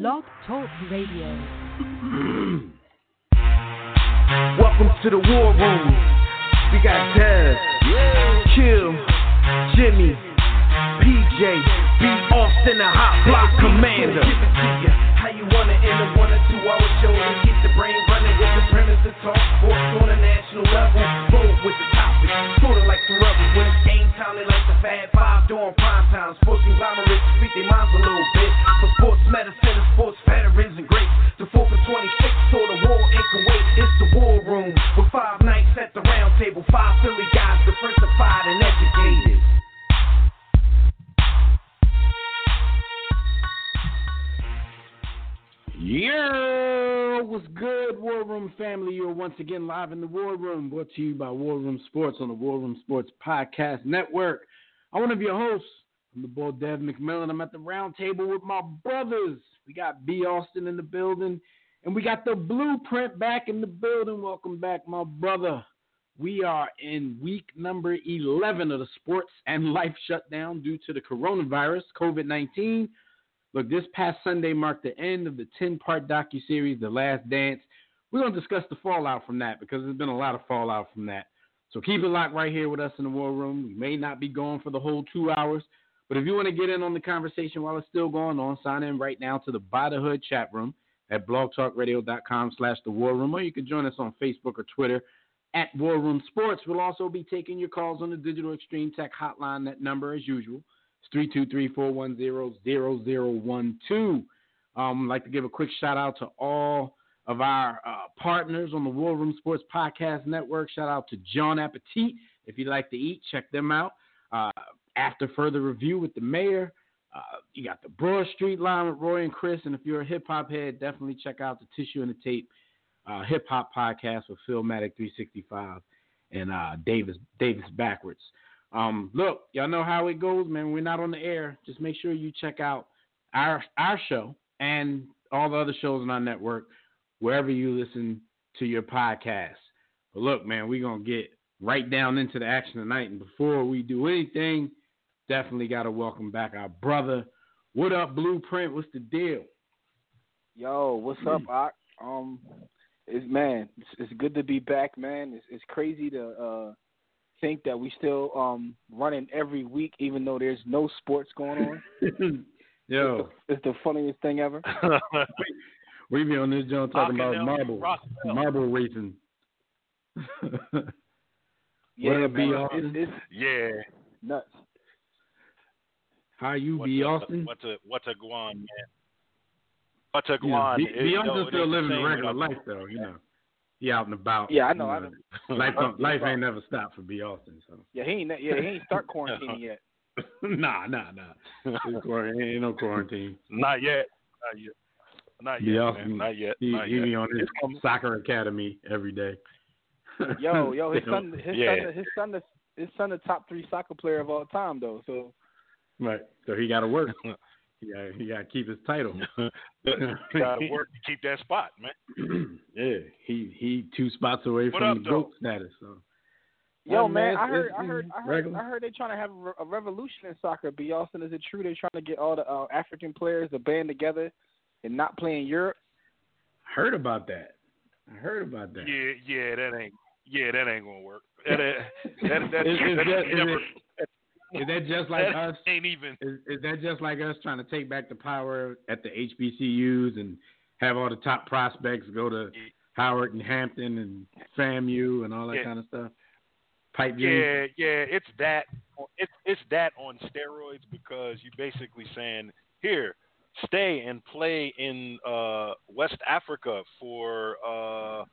Blog Talk Radio. Welcome to the war room. We got Dez, Kill, Jimmy, PJ, B. Austin, the hot block commander. How you want it in a one or two hour show to keep the brain running with the premise to talk sports on a national level. Bold with the topic, sorta like the rebels when it's game time. They like the Fab Five during prime time. Sports conglomerates speak their minds a little bit. For sports medicine war in Kuwait. It's the war room with five knights at the round table. Five Philly guys diversified and educated. Yeah, what's good, War Room family? You're once again live in the War Room, brought to you by War Room Sports on the War Room Sports Podcast Network. I'm one of your hosts. I'm the boy Dev McMillan. I'm at the round table with my brothers. We got B. Austin in the building, and we got the Blueprint back in the building. Welcome back, my brother. We are in week number 11 of the sports and life shutdown due to the coronavirus, COVID 19. Look, this past Sunday marked the end of the 10 part docuseries, The Last Dance. We're going to discuss the fallout from that because there's been a lot of fallout from that. So keep it locked right here with us in the war room. We may not be going for the whole two hours, but if you want to get in on the conversation while it's still going on, sign in right now to the By the Hood chat room at blogtalkradio.com slash the war room, or you can join us on Facebook or Twitter at War Room Sports. We'll also be taking your calls on the Digital Extreme Tech hotline. That number, as usual, is 323-410-0012. Um, I'd like to give a quick shout out to all of our uh, partners on the War Room Sports Podcast Network. Shout out to John Appetit. If you like to eat, check them out. Uh, after further review with the mayor, uh, you got the Broad Street line with Roy and Chris. And if you're a hip hop head, definitely check out the Tissue and the Tape uh, hip hop podcast with Philmatic 365 and uh, Davis Davis backwards. Um, look, y'all know how it goes, man. We're not on the air. Just make sure you check out our our show and all the other shows on our network wherever you listen to your podcast. But look, man, we're gonna get right down into the action tonight. And before we do anything, definitely gotta welcome back our brother. What up, Blueprint? What's the deal? Yo, what's up, Ock? Um, it's man, it's, it's good to be back, man. It's it's crazy to uh think that we still um running every week, even though there's no sports going on. Yo, it's the, it's the funniest thing ever. we be on this joint talking about marble, Rockefeller. marble racing. Yeah, what up, B. man, it's, it's Yeah. nuts. How you, What's B. a, Austin? What's a what's a guan, man? What's a You know, guan? B, It- B. you know, still ain't the living a regular life, though. You know, he out and about. Yeah, I know, you I know. Life, don't, life ain't never stopped for B. Austin. So, Yeah, he ain't yeah he ain't start quarantining yet. nah, nah, nah. It's quarantine, ain't no quarantine. Not yet. Not yet. Not yet. Austin, man. Not yet. He, Not he yet. be on his soccer academy every day. Yo, yo, his son, his Yeah. son, his son, is, his son, the top three soccer player of all time, though. So Right. So he got to work. yeah, he got to keep his title. Gotta work to keep that spot, man. yeah, he he two spots away What from up, the though? GOAT status. So. Yo, Well, man, I heard, I heard, I heard, regular. I heard they're trying to have a, revolution in soccer. B. Austin, is it true they're trying to get all the uh, African players to band together and not play in Europe? Heard about that. I heard about that. Yeah, yeah, that ain't. Yeah, that ain't gonna work. That that that, that, Is- is that that- is never, Is that just like that us? ain't even. Is, is that just like us trying to take back the power at the HBCUs and have all the top prospects go to Howard and Hampton and FAMU and all that Yeah. kind of stuff? Pipe? Yeah, yeah, it's that. It's it's that on steroids because you're basically saying here, stay and play in uh, West Africa for uh,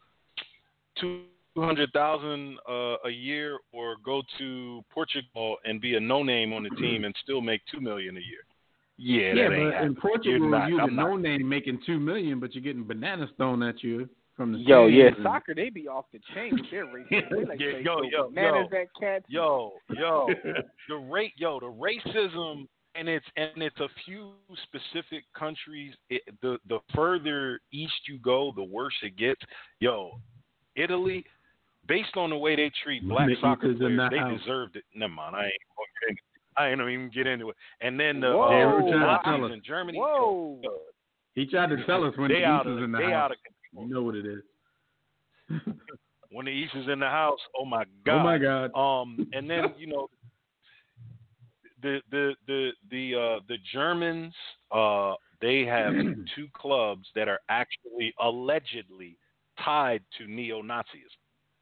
two hundred thousand uh, a year, or go to Portugal and be a no name on the team and still make two million a year. Yeah, Yeah, that ain't in. Portugal, You're not- you're I'm the no name making two million, but you're getting bananas thrown at you from the Yo, yeah, stands and- soccer they be off the chain with their racism. They like Yeah, yo, throw yo, bananas yo. at cats. Yo, yo, the rate, yo, the racism, and it's and it's a few specific countries. It, the the further east you go, the worse it gets. Yo, Italy, based on the way they treat black Mickey soccer players, the they house. deserved it. Never mind, I ain't gonna get into, I ain't even get into it. And then the Whoa. Uh, we're to tell us. in Germany. Whoa. He tried to tell us when they the out East is in the they house. out of You know what it is. When the East is in the house, oh my god. Oh my God. Um, and then you know, the the the the uh, the Germans, uh, they have two clubs that are actually allegedly tied to neo-Nazism.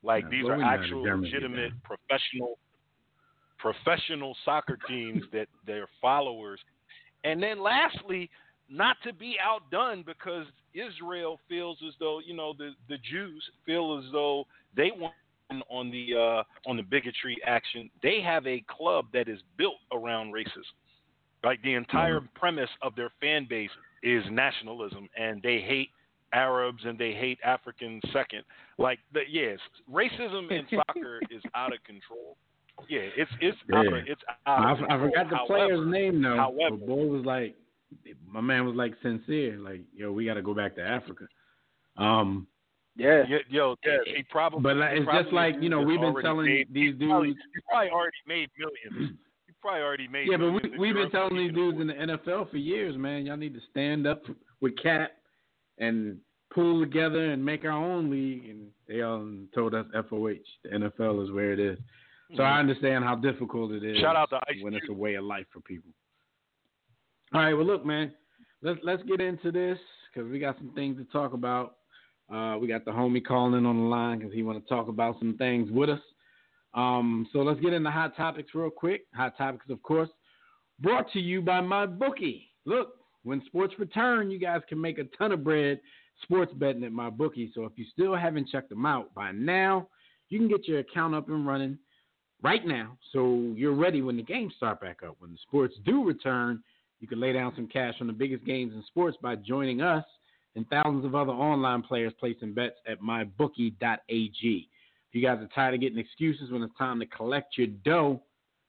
Like Yeah, these are we know the actual legitimate down. professional professional soccer teams that their followers. And then lastly, not to be outdone because Israel feels as though, you know, the, the Jews feel as though they won on the uh, on the bigotry action. They have a club that is built around racism. Like the entire Mm-hmm. premise of their fan base is nationalism and they hate Arabs and they hate Africans second. Like the yes, racism in soccer is out of control. Yeah, it's it's out of, it's out I, of I control. forgot the However, player's name though. however- but boy was like, my man was like sincere, like, yo, we got to go back to Africa. Um, Yeah. Yeah, yo, yeah, he probably. but like, it's probably just like you know we've been telling made- these he probably, dudes. he probably already made millions. He probably already made. Yeah, but we, we've been telling these dudes in the NFL for years, man. Y'all need to stand up with Cap and pull together and make our own league. And they all told us FOH. The NFL is where it is. So I understand how difficult it is. Mm-hmm. Shout out to Ice when it's a way of life for people. All right, well, look, man, let's let's get into this because we got some things to talk about. Uh, we got the homie calling in on the line because he want to talk about some things with us. Um, so let's get into hot topics real quick. Hot topics, of course, brought to you by MyBookie. Look, when sports return, you guys can make a ton of bread sports betting at MyBookie. So if you still haven't checked them out by now, you can get your account up and running right now. So you're ready when the games start back up. When the sports do return, you can lay down some cash on the biggest games in sports by joining us and thousands of other online players placing bets at mybookie.ag. If you guys are tired of getting excuses when it's time to collect your dough,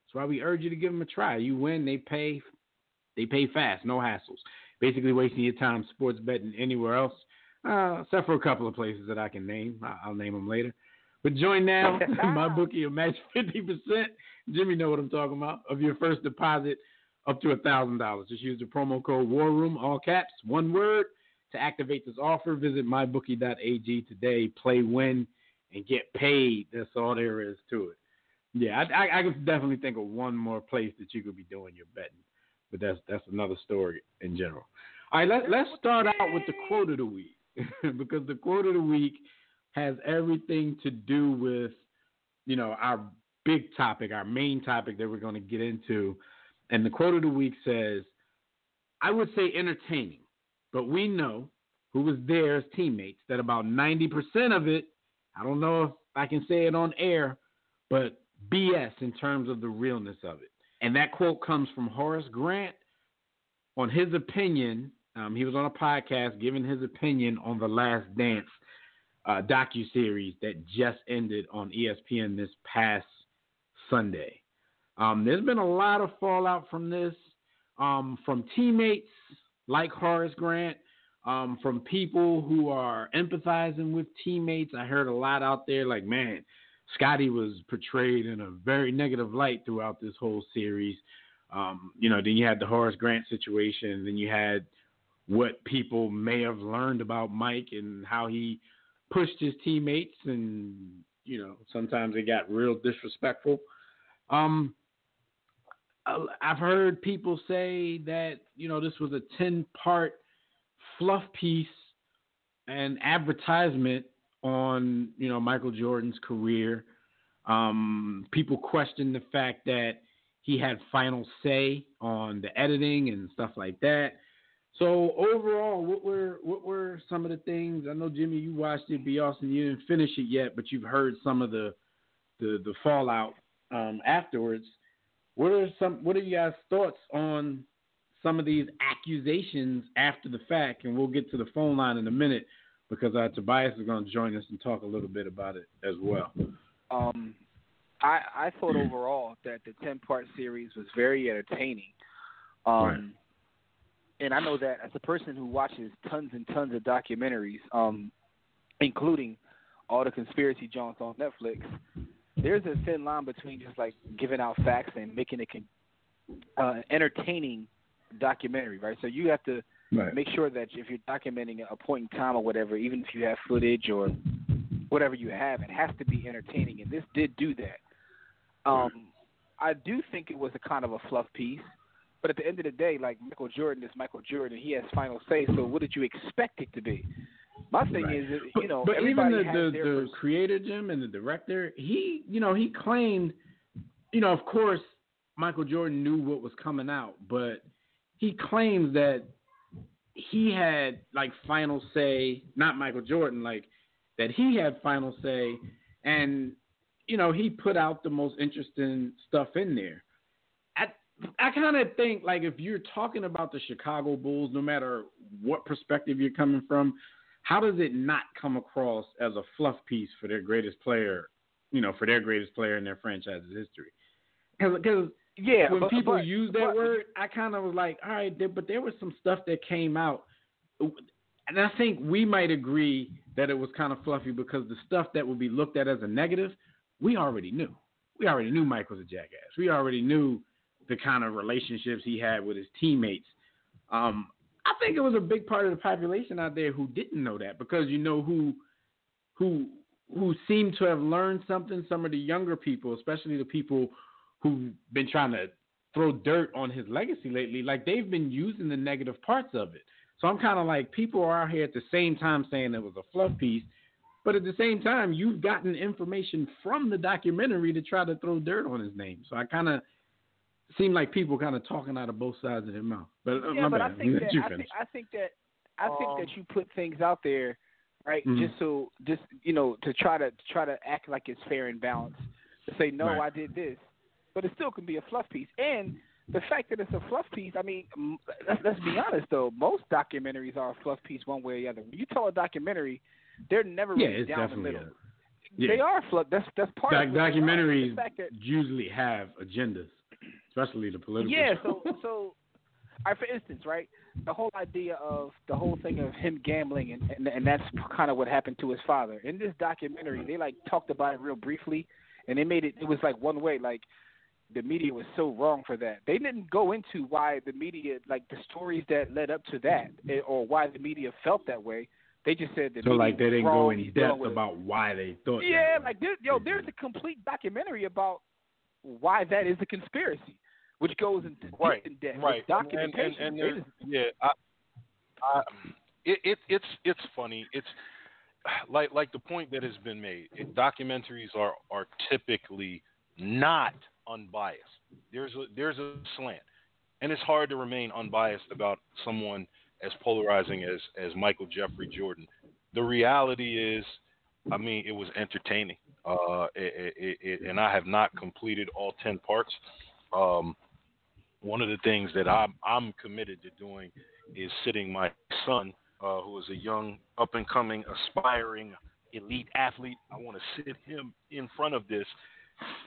that's why we urge you to give them a try. You win, they pay, they pay fast, no hassles. Basically, wasting your time sports betting anywhere else, uh, except for a couple of places that I can name. I'll name them later. But join now. MyBookie will match fifty percent. Jimmy know what I'm talking about of your first deposit up to a thousand dollars. Just use the promo code War Room, all caps, one word, to activate this offer. Visit mybookie.ag today. Play, win, and get paid. That's all there is to it. Yeah, I, I, I can definitely think of one more place that you could be doing your betting, but that's that's another story in general. All right, let, let's start out with the quote of the week because the quote of the week has everything to do with, you know, our big topic, our main topic that we're going to get into. And the quote of the week says, I would say entertaining, but we know who was there as teammates that about 90% of it, I don't know if I can say it on air, but BS in terms of the realness of it. And that quote comes from Horace Grant on his opinion. Um, he was on a podcast giving his opinion on the Last Dance uh, docu series that just ended on ESPN this past Sunday. Um, there's been a lot of fallout from this, um, from teammates like Horace Grant, um, from people who are empathizing with teammates. I heard a lot out there like, man, Scotty was portrayed in a very negative light throughout this whole series. Um, you know, then you had the Horace Grant situation, then you had what people may have learned about Mike and how he pushed his teammates, and you know, sometimes it got real disrespectful. Um, I've heard people say that you know this was a ten-part fluff piece and advertisement on you know Michael Jordan's career. Um, people question the fact that he had final say on the editing and stuff like that. So overall, what were what were some of the things? I know Jimmy, you watched it. B. Austin, you didn't finish it yet, but you've heard some of the the, the fallout um, afterwards. What are some? What are you guys' thoughts on some of these accusations after the fact? And we'll get to the phone line in a minute because uh, Tobias is going to join us and talk a little bit about it as well. Um, I I thought overall that the ten part series was very entertaining. Um, Right. and I know that as a person who watches tons and tons of documentaries, um, including all the conspiracy joints on Netflix, there's a thin line between just like giving out facts and making it con- uh, entertaining documentary, right? So you have to Right. make sure that if you're documenting a point in time or whatever, even if you have footage or whatever you have, it has to be entertaining. And this did do that. Um, I do think it was a kind of a fluff piece, but at the end of the day, like Michael Jordan is Michael Jordan. He has final say. So what did you expect it to be? My thing Right. is, that, you know, but even the the, the creator Jim and the director, he you know he claimed, you know, of course Michael Jordan knew what was coming out, but he claims that he had like final say, not Michael Jordan, like that he had final say, and you know he put out the most interesting stuff in there. I I kind of think like if you're talking about the Chicago Bulls, no matter what perspective you're coming from, how does it not come across as a fluff piece for their greatest player, you know, for their greatest player in their franchise's history? Because yeah, when but, people but, use that but- word, I kind of was like, all right, there, but there was some stuff that came out, and I think we might agree that it was kind of fluffy because the stuff that would be looked at as a negative, we already knew. We already knew Mike was a jackass. We already knew the kind of relationships he had with his teammates. Um, I think it was a big part of the population out there who didn't know that because you know who who who seem to have learned something. Some of the younger people, especially the people who've been trying to throw dirt on his legacy lately, like they've been using the negative parts of it. So I'm kind of like, people are out here at the same time saying it was a fluff piece, but at the same time, you've gotten information from the documentary to try to throw dirt on his name. So I kind of seem like people kind of talking out of both sides of their mouth. But uh, yeah, my but bad. I think that you I think I think that I think Um, that you put things out there, right? Mhm. Just so just you know to try to try to act like it's fair and balanced. To say no, Right. I did this, but it still can be a fluff piece. And the fact that it's a fluff piece, I mean, let's, let's be honest though. Most documentaries are a fluff piece one way or the other. When you tell a documentary, they're never yeah, really down the middle. a, yeah. They are fluff. That's that's part Doc- of documentaries that usually have agendas, especially the political. yeah, so so, all right, for instance, right, the whole idea of the whole thing of him gambling, and and, and that's kind of what happened to his father. In this documentary, they like talked about it real briefly, and they made it. It was like one way, like the media was so wrong for that. They didn't go into why the media, like the stories that led up to that, eh, or why the media felt that way. They just said the so media like they didn't go he's in depth with it. about why they thought. that Yeah, way. like there, yo, there's a complete documentary about why that is a conspiracy, which goes into Right, deep in depth. right. With documentation. And, and, and there's, just- yeah, I, I, it, it, it's it's funny. It's like like the point that has been made. It, documentaries are are typically not unbiased. There's a there's a slant, and it's hard to remain unbiased about someone as polarizing as as Michael Jeffrey Jordan. The reality is, I mean, it was entertaining. Uh, it, it, it, and I have not completed all ten parts. Um, one of the things that I'm I'm committed to doing is sitting my son, uh, who is a young, up and coming, aspiring elite athlete. I want to sit him in front of this,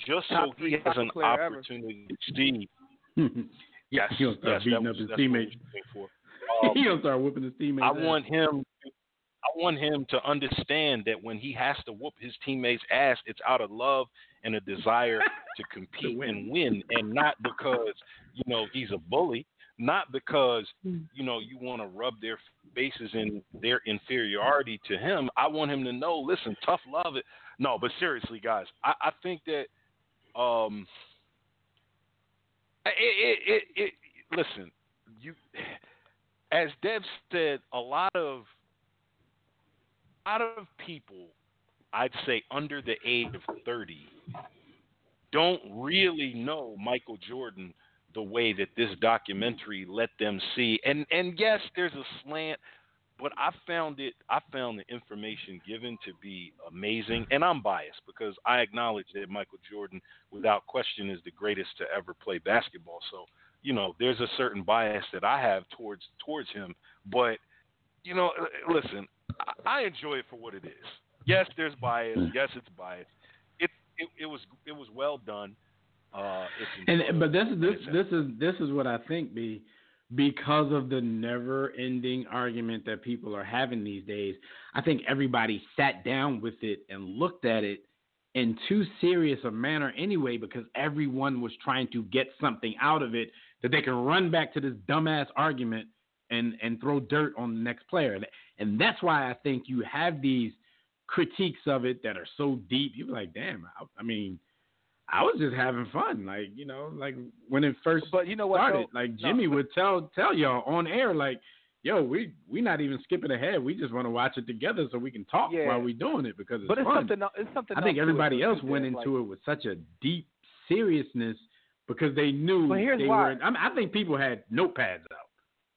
just so he has an player ever. opportunity to see. Yes, He'll start yes, beating that up was, his teammates. Was. Um, He'll start whooping his teammates. I ass. want him. I want him to understand that when he has to whoop his teammates' ass, it's out of love and a desire to compete win. and win, and not because you know he's a bully, not because you know you want to rub their faces in their inferiority to him. I want him to know, listen, tough love. No, but seriously, guys, I, I think that um, it, it, it, it listen, you as Dev said, a lot of a lot of people, I'd say under the age of thirty, don't really know Michael Jordan the way that this documentary let them see. And and yes, there's a slant, but I found it I found the information given to be amazing. And I'm biased because I acknowledge that Michael Jordan, without question, is the greatest to ever play basketball. So you know, there's a certain bias that I have towards towards him. But you know, uh, listen, I, I enjoy it for what it is. Yes, there's bias. Yes, it's bias. It it, it was it was well done. Uh, it's And but this is this this is this is what I think be because of the never ending argument that people are having these days. I think everybody sat down with it and looked at it in too serious a manner anyway because everyone was trying to get something out of it that they can run back to this dumbass argument and and throw dirt on the next player. And, that's why I think you have these critiques of it that are so deep. You're like, damn. I, I mean, I was just having fun, like you know, like when it first But you know what? started. though? like No. Jimmy would tell tell y'all on air, like, yo, we we not even skipping ahead. We just want to watch it together so we can talk Yeah. while we're doing it because it's But it's fun. something. It's something. I think everybody else went Jeff, into like, it with such a deep seriousness because they knew But here's they why. were. I, mean, I think people had notepads out.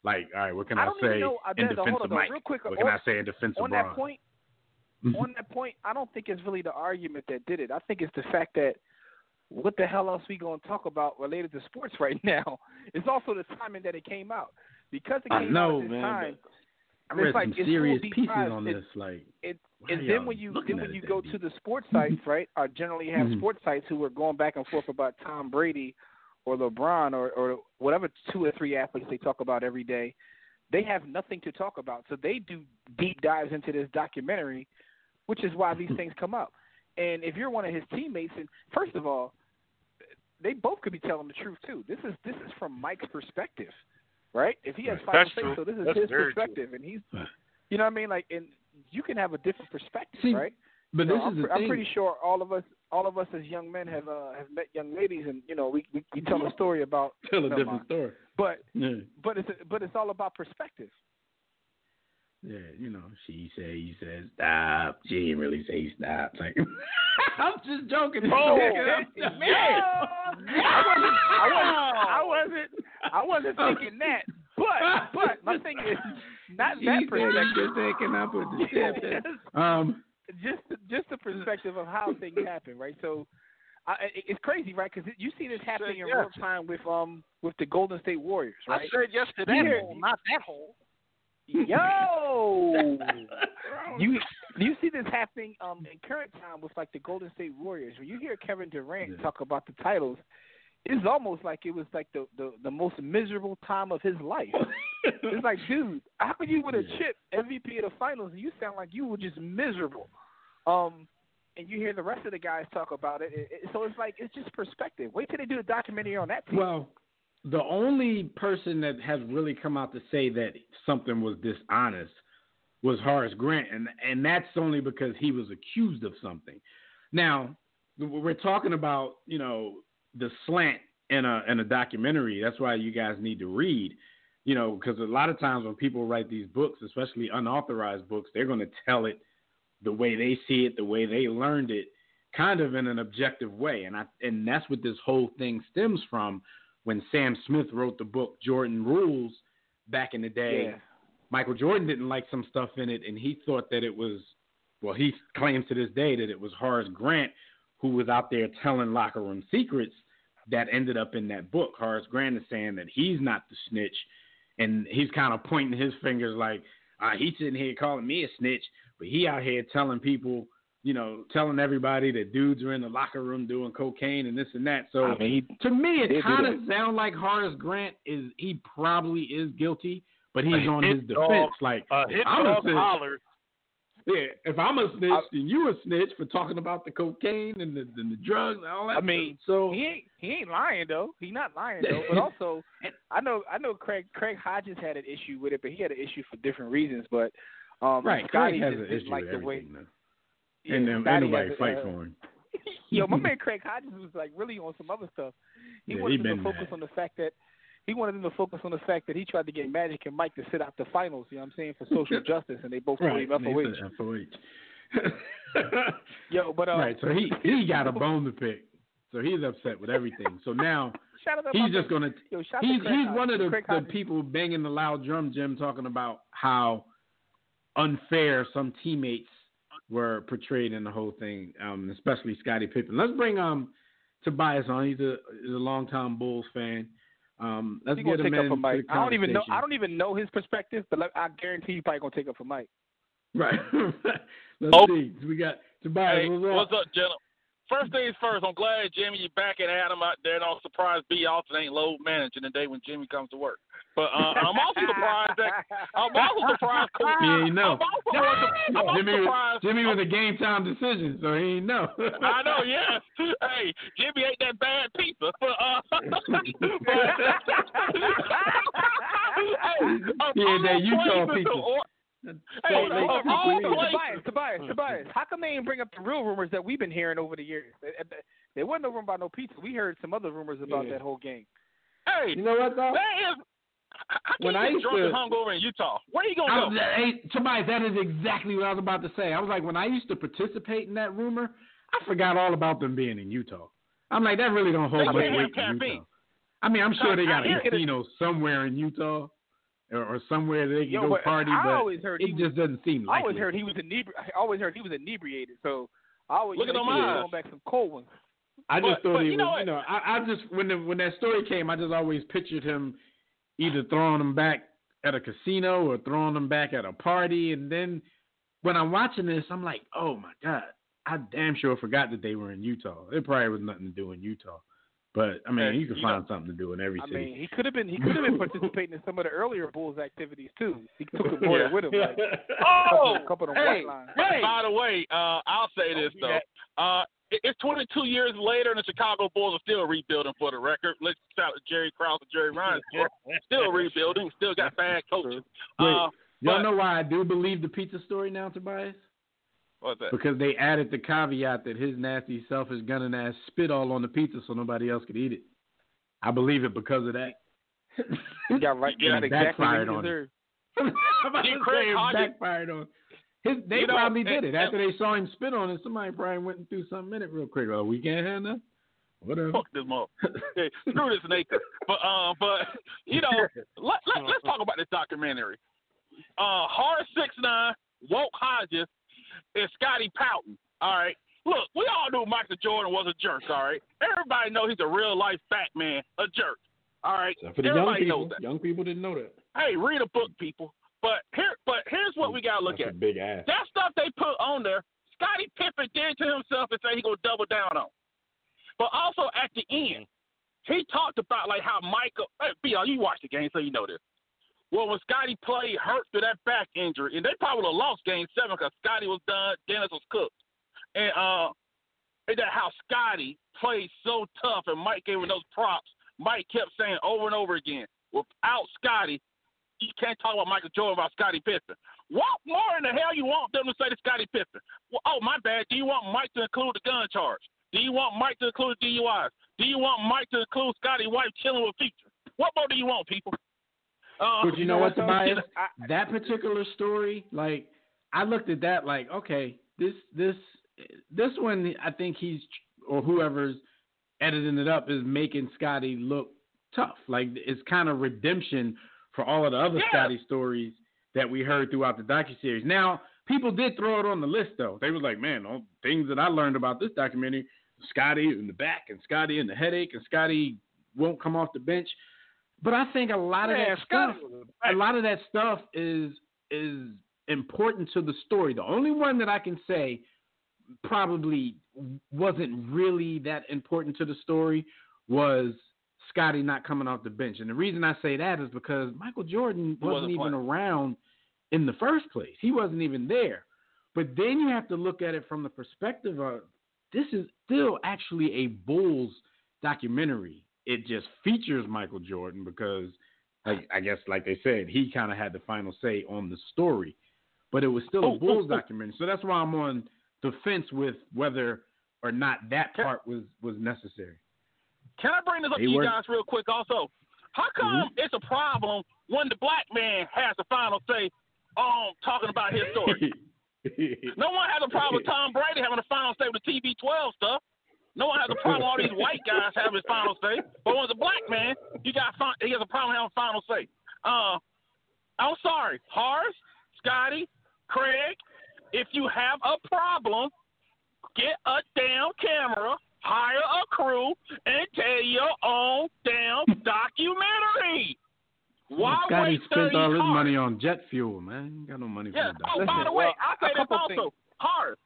Like, all right, what can I I, say know. I in defense of Mike? real quick, What can on- I say in defense of on that point, Mhm. on that point, I don't think it's really the argument that did it. I think it's the fact that what the hell else we gonna talk about related to sports right now? It's also the timing that it came out because it came know, out at this man. time. I it's read like- some it's serious pieces on It- this. Like, It, and then when you then when you go deep? to the sports sites, right, or generally have Mhm. sports sites who are going back and forth about Tom Brady or LeBron or or whatever two or three athletes they talk about every day, they have nothing to talk about. So they do deep dives into this documentary, which is why these things come up. And if you're one of his teammates, and first of all, they both could be telling the truth too. This is this is from Mike's perspective, right? If he has Right. final That's say so, this is That's his very true. perspective, and he's, you know what I mean? Like, and you can have a different perspective, See, right? but You know, this I'm, is the I'm thing. pretty sure all of us, all of us as young men have uh, have met young ladies, and you know, we we, we tell a story about, Tell a different mind. story. but Yeah. but it's but it's all about perspective. Yeah, you know, she said, he said, stop. She didn't really say stop. Like, I'm just joking. Oh, man. I wasn't, I wasn't, I wasn't, I wasn't thinking that. But but my thing is not She that said, perspective. Just taking up with the shit. Um, just just the perspective of how things happen, right? So. I, it's crazy, right? Because you see this happening in yes. real time with um with the Golden State Warriors, I right? said yes to that Here- hole, not that hole. Yo, you you see this happening um in current time with like the Golden State Warriors. When you hear Kevin Durant Yeah. talk about the titles, it's almost like it was like the the, the most miserable time of his life. it's like, dude, how could you win a chip MVP of the finals and you sound like you were just miserable? Um, and you hear the rest of the guys talk about it. it, it so it's like it's just perspective. Wait till they do a documentary on that team. Well, the only person that has really come out to say that something was dishonest was Horace Grant, and and that's only because he was accused of something. Now, we're talking about you know the slant in a in a documentary. That's why you guys need to read. You know, because a lot of times when people write these books, especially unauthorized books, they're going to tell it the way they see it, the way they learned it, kind of in an objective way. And I and that's what this whole thing stems from when Sam Smith wrote the book Jordan Rules back in the day. yeah. Michael Jordan didn't like some stuff in it, and he thought that it was, well, he claims to this day that it was Horace Grant who was out there telling locker room secrets that ended up in that book. Horace Grant is saying that he's not the snitch, and he's kind of pointing his fingers like, uh, he's sitting here calling me a snitch, but he out here telling people, you know, telling everybody that dudes are in the locker room doing cocaine and this and that. So I mean, to me, it kind of sounds like Horace Grant is he probably is guilty, but he's on his defense. dog, like, hit I'm a snitch. holler. yeah, if I'm a snitch, I- then you a snitch for talking about the cocaine and the, and the drugs and all that. I mean, so he ain't he ain't lying though. He not lying though. But also, I know I know Craig Craig Hodges had an issue with it, but he had an issue for different reasons. But um, right, Scotty Craig has an issue like with the way. though. Yeah, and anybody has fight uh, for him. Yo, my man Craig Hodges was like really on some other stuff. He Yeah, he wanted them to focus mad. on the fact that he wanted them to focus on the fact that he tried to get Magic and Mike to sit out the finals. You know what I'm saying for social justice, and they both Right, and FOH. he said FOH. Yo, but uh, right, so he he got a bone to pick. So he's upset with everything. So now shout out to my he's just gonna Yo, he's to he's Hodges. one of the, Craig the Hodges. people banging the loud drum, Jim, talking about how unfair some teammates were portrayed in the whole thing, um, especially Scottie Pippen. Let's bring um Tobias on. He's a he's a longtime Bulls fan. Um, let's He get gonna him take up in for Mike. the I don't even know. I don't even know his perspective, but like, I guarantee he probably gonna take up for Mike. Right. let's Oh. see. We got Tobias. Hey, what's up? what's up, gentlemen? First things first, I'm glad Jimmy you're back at Adam out there. And I'm surprised B Austin ain't load managing the day when Jimmy comes to work. But uh, I'm also surprised that I'm also surprised Coach. He ain't know. I'm also, I'm also Jimmy, surprised. Jimmy was a game time decision, so he ain't know. I know, yes. Hey, Jimmy ain't that bad pizza. But, uh, but, Yeah, that Utah pizza. to or- Salt Hey, Lake of City all pizza. places- Tobias, Tobias, Tobias. How come they ain't bring up the real rumors that we've been hearing over the years? There- There wasn't no rumor about no pizza. We heard some other rumors about Yeah. that whole game. Hey, You know what though? that is. Can When I used drunk to- and hungover in Utah? Where are you I gonna go? hey, Tobias, that is exactly what I was about to say. I was like, when I used to participate in that rumor, I forgot all about them being in Utah. I'm like, that really don't hold much weight in. Utah. I mean, I'm sure they got a casino somewhere in Utah, or, or somewhere they can Yo, go party, I but always heard he it was, just doesn't seem I always heard he was inebri- I always heard he was inebriated. So I always Look you at know, them he was eyes. going back some cold ones. I just But- thought but he you was, know you know, I, I just when the, when that story came, I just always pictured him either throwing them back at a casino or throwing them back at a party, and then when I'm watching this, I'm like, oh my god, I damn sure forgot that they were in Utah. It probably was nothing to do in Utah, but I mean, Hey, you can you find something to do in every I city. mean, he could have been he could have been participating in some of the earlier Bulls activities too. He took the board with him. Like, Oh, a couple of hey, white lines. hey. By the way, uh, I'll say this do though. That. Uh, it- it's 22 years later, and the Chicago Bulls are still rebuilding. For the record, let's shout out Jerry Krause and Jerry Ryan. still rebuilding. Still got bad coaches. Wait, Uh, Y'all but- know why I do believe the pizza story now, Tobias? what's that? Because they added the caveat that his nasty, selfish, gunning ass spit all on the pizza so nobody else could eat it. I believe it because of that. He got right. He Yeah, got exactly what backfired he on him. deserved. I'm about to Craig say Hodges- backfired on. His, they You know, probably did it after they saw him spit on it. Somebody probably went and threw something in it real quick. Oh, we can't have that. Whatever. Fuck this mother. Hey, screw this Nathan. But um, but you know, let, let let's talk about this documentary. Uh, Hard Six Nine, Walt Hodges, and Scotty Poughton. All right. Look, we all knew Michael Jordan was a jerk. All right. Everybody know he's a real life fat man, a jerk. All right. Except for the young Everybody people. knows that. Young people didn't know that. Hey, read a book, people. But here, but here's what we gotta look That's at. big ass. That stuff they put on there, Scottie Pippen did to himself and say he gonna double down on. But also at the end, he talked about like how Michael. Hey, BL, you watched the game, so you know this. Well, when Scotty played hurt through that back injury, and they probably would have lost game seven because Scotty was done, Dennis was cooked, and uh, and that how Scotty played so tough, and Mike gave him those props. Mike kept saying over and over again, without Scotty, you can't talk about Michael Jordan about Scottie Pippen. What more in the hell you want them to say to Scottie Pippen? Well, oh, my bad. Do you want Mike to include the gun charge? Do you want Mike to include the DUIs? Do you want Mike to include Scotty White chilling with Feature? What more do you want, people? Uh, But you know what, though? Tobias? I- That particular story, like I looked at that like, okay, this this this one, I think he's or whoever's editing it up is making Scotty look tough. Like it's kind of redemption for all of the other Yeah. Scotty stories that we heard throughout the docuseries. Now, people did throw it on the list though. They were like, man, all things that I learned about this documentary, Scotty in the back and Scotty in the headache and Scotty won't come off the bench. But I think a lot of that stuff Scotty was a lot of that stuff is is important to the story. The only one that I can say probably wasn't really that important to the story was Scotty not coming off the bench. And the reason I say that is because Michael Jordan wasn't, wasn't even around in the first place. He wasn't even there. But then you have to look at it from the perspective of this is still actually a Bulls documentary. It just features Michael Jordan because like I guess like they said, he kind of had the final say on the story. But it was still Oh, a Bulls oh, oh. documentary. So that's why I'm on the fence with whether or not that part was was necessary. Can I bring this up They to you were- guys real quick also? How come it's a problem when the black man has the final say on talking about his story? No one has a problem with Tom Brady having a final say with the TB12 stuff. No one has a problem with all these white guys having his final say. But when it's a black man, you got he has a problem having final say. Uh, I'm sorry, Horace, Scotty, Craig. If you have a problem, get a damn camera, hire a crew, and tell your own damn documentary. Why Scotty wait spent 30 all his cars? money on jet fuel, man. He got no money for Yeah. the Oh, doc. by the Listen, way, well, I'll say this also. things. Horace.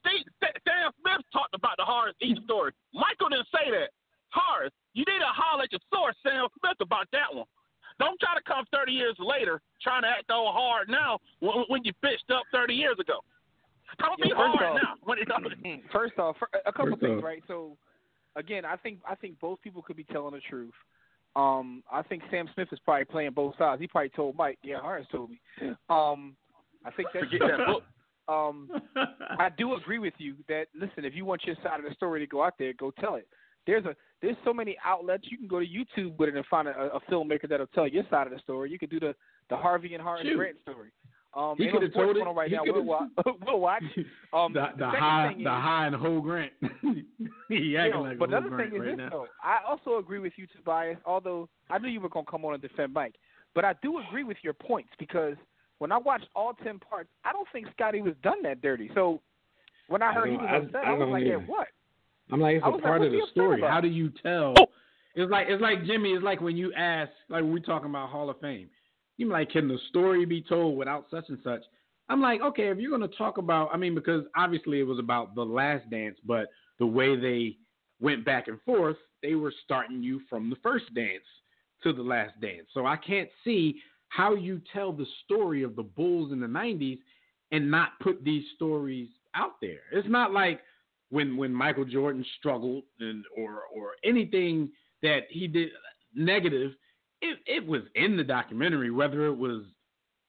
Steve, St- Sam Smith talked about the Horace East story. Michael didn't say that. Horace, you need to holler at your source, Sam Smith, about that one. Don't try to come 30 years later trying to act all hard now when, when you bitched up 30 years ago. Don't be first hard off- now. First off, a couple First things, off. right? So, again, I think I think both people could be telling the truth. Um, I think Sam Smith is probably playing both sides. He probably told Mike. Yeah, Horace told me. Um, I think that's Forget that book. Um, I do agree with you that listen, if you want your side of the story to go out there, go tell it. There's a there's so many outlets you can go to YouTube with it and find a, a filmmaker that'll tell your side of the story. You could do the the Harvey and Harlan Shoot. Grant story. Um, He coulda told it. right He now. We'll watch. we'll watch. Um, the the high the is- high and whole Grant. he acting know, like but another Grant thing is right this now. though. I also agree with you, Tobias. Although I knew you were gonna come on and defend Mike, but I do agree with your points because when I watched all ten parts, I don't think Scotty was done that dirty. So when I I heard he don't- was I- upset, I I, was like, yeah, what? I'm like, it's a was like, part of the story. How do you tell? Oh. It's like it's like Jimmy. It's like when you ask, like when we talking about Hall of Fame. You like, can the story be told without such and such? I'm like, okay, if you're gonna talk about, I mean, because obviously it was about the Last Dance, but the way they went back and forth, they were starting you from the first dance to the Last Dance. So I can't see how you tell the story of the Bulls in the '90s and not put these stories out there. It's not like when when Michael Jordan struggled and or or anything that he did negative, it it was in the documentary, whether it was,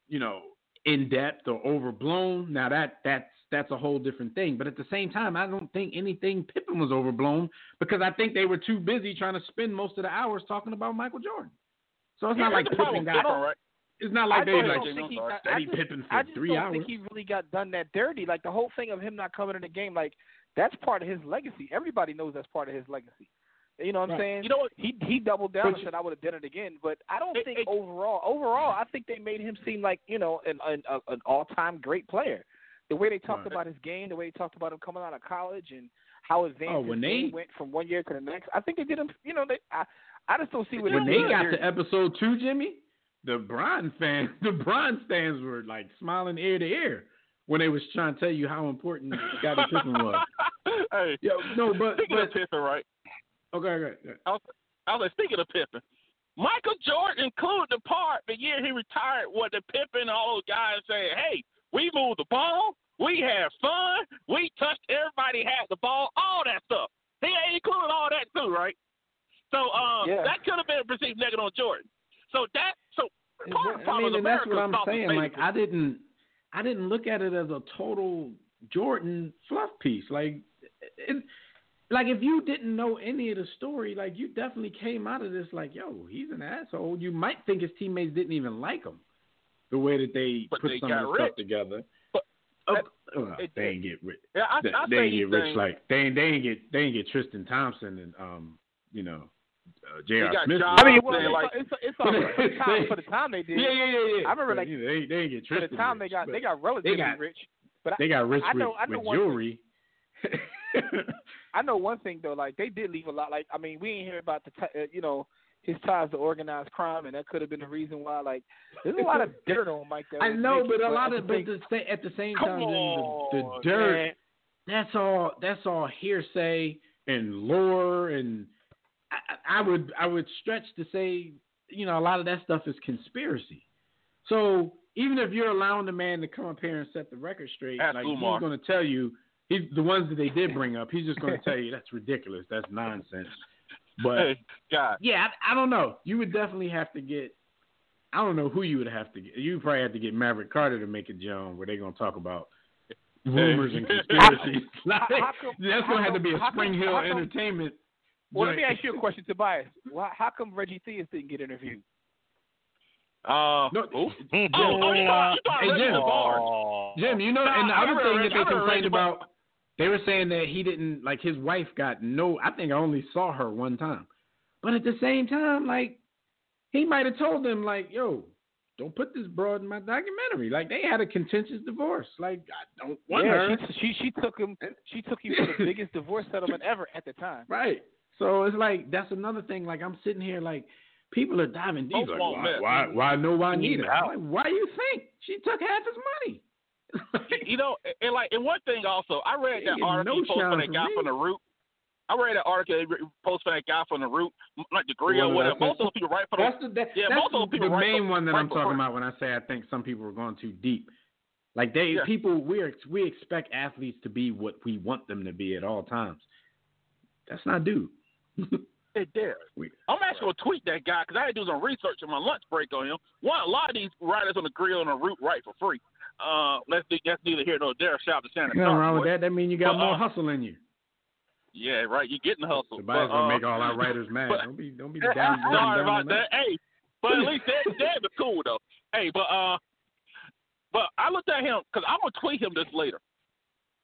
you know, in depth or overblown. Now that that's that's a whole different thing. But at the same time, I don't think anything Pippen was overblown because I think they were too busy trying to spend most of the hours talking about Michael Jordan. So it's not like Here's the problem Pippen got. Right? It's not I like they like he. I, I study just, Pippen I for just three don't hours. think he really got done that dirty. Like the whole thing of him not coming in the game, like that's part of his legacy. Everybody knows that's part of his legacy. You know what I'm Right. saying? You know what? he he doubled down But and you- said I would have done it again. But I don't It- think it- overall, overall, I think they made him seem like you know an an, an all time great player. The way they talked Right. about his game, the way they talked about him coming out of college, and how advanced Oh, when game they- went from one year to the next. I think they did him. You know, they. I, I just don't see what when they they got there. to episode two, Jimmy, the Bron fans, the Bron stands were like smiling ear to ear when they was trying to tell you how important Scottie Pippen was. hey, Yo, no, but speaking but of Pippen, right? Okay, okay. okay. I was, I was like, speaking of Pippen, Michael Jordan included the part the year he retired where the Pippen and all those guys saying, hey, we moved the ball, we had fun, we touched everybody had the ball, all that stuff. He ain't included all that too, right? So um, Yeah. that could have been perceived negative on Jordan. So that so part of the I problem mean, is and that's what I'm saying. Like. I didn't, I didn't look at it as a total Jordan fluff piece. Like, it, like if you didn't know any of the story, like you definitely came out of this like, yo, he's an asshole. You might think his teammates didn't even like him, the way that they But put they some of the stuff together. But Oh, that- it- they ain't get rich. yeah, I, They, I they ain't get rich like they ain't they ain't get they ain't get Tristan Thompson and um you know uh, J.R. Smith. jobs I mean, Well, well, they're it's, like- it's, it's all right. for, the time, for the time they did. Yeah, yeah, yeah, yeah. I remember, But, like, they, they didn't get For the time rich, they got they got relatively got- rich. But I, they got rich I know- with, I know with one thing. jewelry. I know one thing though, like they did leave a lot. Like I mean, we ain't hear about the ti- uh, you know his ties to organized crime, and that could have been the reason why. Like there's a lot of dirt on Mike. That I know, naked, but a lot at of but the, sa- at the same time, on, the, the dirt. man. That's all. That's all hearsay and lore, and I, I I would I would stretch to say, you know, a lot of that stuff is conspiracy. So even if you're allowing the man to come up here and set the record straight, Ask like Umar. he's going to tell you, he's the ones that they did bring up. He's just going to tell you that's ridiculous. That's nonsense. But Hey, God. yeah, I, I don't know. You would definitely have to get. I don't know who you would have to get. You probably have to get Maverick Carter to make a John where they're gonna talk about rumors and conspiracies. Like, How come- that's gonna have to be a how come- SpringHill come- Entertainment. Well, let me ask you a question, Tobias. Why, how come Reggie Theus didn't get interviewed? Uh, No, oh, oh, you thought, you thought Hey, Jim. Jim, you know, and the I other thing that they complained about, Bush. They were saying that he didn't like his wife got no. I think I only saw her one time, but at the same time, like he might have told them, like, yo, don't put this broad in my documentary. Like they had a contentious divorce. Like I don't want yeah, her. she, she she took him. She took him for the biggest divorce settlement ever at the time. Right. So it's like that's another thing. Like I'm sitting here like people are diving deep. Both Like, won't why, mess. why why no Juanita? Out. I'm like, why do you think she took half his money? You know, and like, and one thing also, I read that get article no he posted from that guy me. from the Root. I read that article he posted from that guy from the Root, like degree grill, one whatever. Most of those people write for the That's the that, Yeah, that's most of those the, people the main before- one that right I'm talking about when I say I think some people are going too deep. Like they Yeah. people we are, we expect athletes to be what we want them to be at all times. That's not due. Hey, Derek, I'm actually gonna tweet that guy because I had to do some research in my lunch break on him. One, a lot of these riders on the grill and the Root write for free. Uh, let's do, that's neither here nor there. Shout out to Shannon. Nothing wrong with that. That means you got But, more uh, hustle in you. Yeah, right. You're getting the hustle. Somebody's But, gonna uh, make all our writers mad. but- don't be don't be down. Sorry down about that. Hey, but at least that that was cool though. Hey, but uh, but I looked at him because I'm gonna tweet him this later.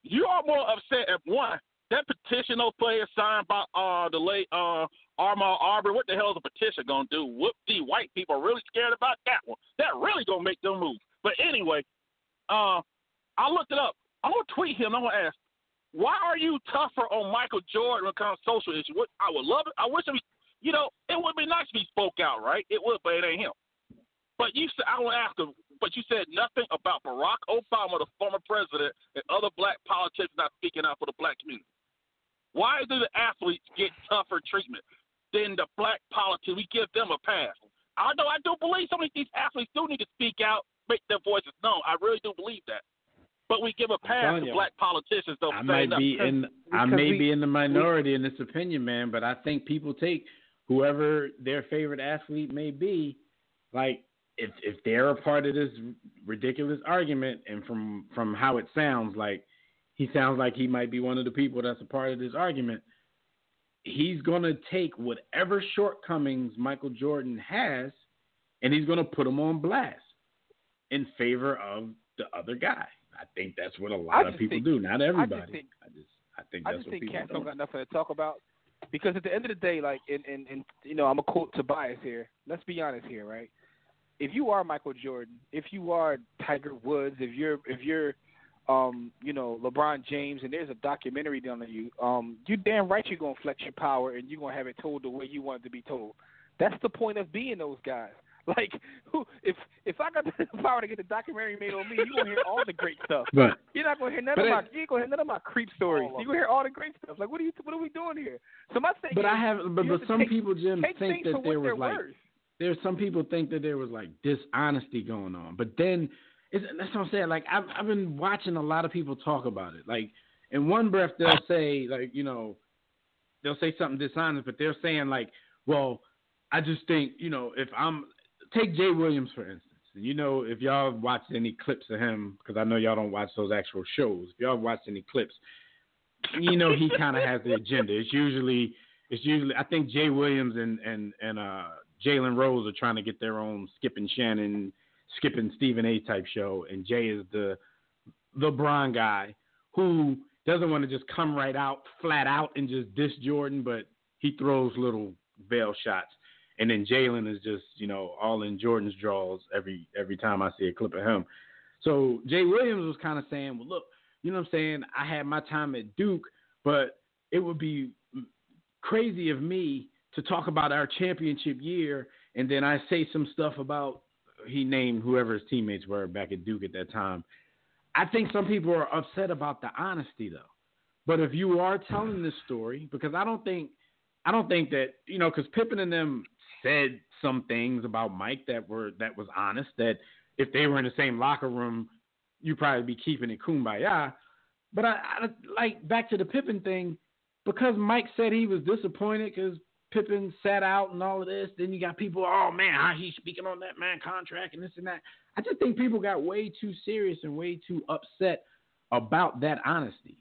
You are more upset at one that petition those players signed by uh the late uh Ahmaud Arbery. What the hell is a petition gonna do? Whoop the white people are really scared about that one. That really gonna make them move. But anyway, uh, I looked it up. I'm gonna tweet him. I'm gonna ask, why are you tougher on Michael Jordan when it comes to social issues? I would love it. I wish was you know, it would be nice if he spoke out, right? It would, but it ain't him. But you said I want to ask him, but you said nothing about Barack Obama, the former president, and other black politicians not speaking out for the black community. Why do the athletes get tougher treatment than the black politicians? We give them a pass. I know I do believe some of these athletes do need to speak out, make their voices known. I really do believe that. But we give a pass to you. black politicians. Don't I might nothing. be in I may we- be in the minority in this opinion, man, but I think people take whoever their favorite athlete may be, like if if they're a part of this ridiculous argument and from from how it sounds like he sounds like he might be one of the people that's a part of this argument, he's going to take whatever shortcomings Michael Jordan has and he's going to put them on blast in favor of the other guy. I think that's what a lot of people think- do. Not everybody. I just think- I just I think I that's just what think people cats do. don't got nothing to talk about because at the end of the day, like, and and, and you know, I'm a quote Tobias here. Let's be honest here, right? If you are Michael Jordan, if you are Tiger Woods, if you're if you're um, you know, LeBron James, and there's a documentary done on you, um, you damn right you're gonna flex your power and you're gonna have it told the way you want it to be told. That's the point of being those guys. Like, who if if I got the power to get the documentary made on me, you gonna hear all the great stuff. But You're not gonna hear none of my. it- You ain't gonna hear none of my creep stories. All of You gonna hear all the great stuff. Like, what are you? What are we doing here? So my thing. but is, I have but, but have some take- people Jim think that there was like worth. there's some people think that there was like dishonesty going on. But then it's, that's what I'm saying. Like I've I've been watching a lot of people talk about it. Like in one breath they'll say like you know they'll say something dishonest, but they're saying like, well, I just think you know if I'm take Jay Williams for instance. You know if y'all watched any clips of him because I know y'all don't watch those actual shows. If y'all watched any clips, you know he kind of has the agenda. It's usually it's usually I think Jay Williams and and and uh Jalen Rose are trying to get their own Skip and Shannon, Skip and Stephen A. type show, and Jay is the LeBron guy who doesn't want to just come right out, flat out, and just diss Jordan, but he throws little veil shots, and then Jalen is just you know all in Jordan's draws every every time I see a clip of him. So Jay Williams was kind of saying, well, look, you know what I'm saying? I had my time at Duke, but it would be crazy of me to talk about our championship year and then I say some stuff about he named whoever his teammates were back at Duke at that time. I think some people are upset about the honesty though. But if you are telling this story, because I don't think I don't think that you know, because Pippen and them said some things about Mike that were that was honest. That if they were in the same locker room, you'd probably be keeping it kumbaya. But I, I like back to the Pippen thing because Mike said he was disappointed because Pippen sat out and all of this. Then you got people, oh man, how he's speaking on that man contract and this and that. I just think people got way too serious and way too upset about that honesty.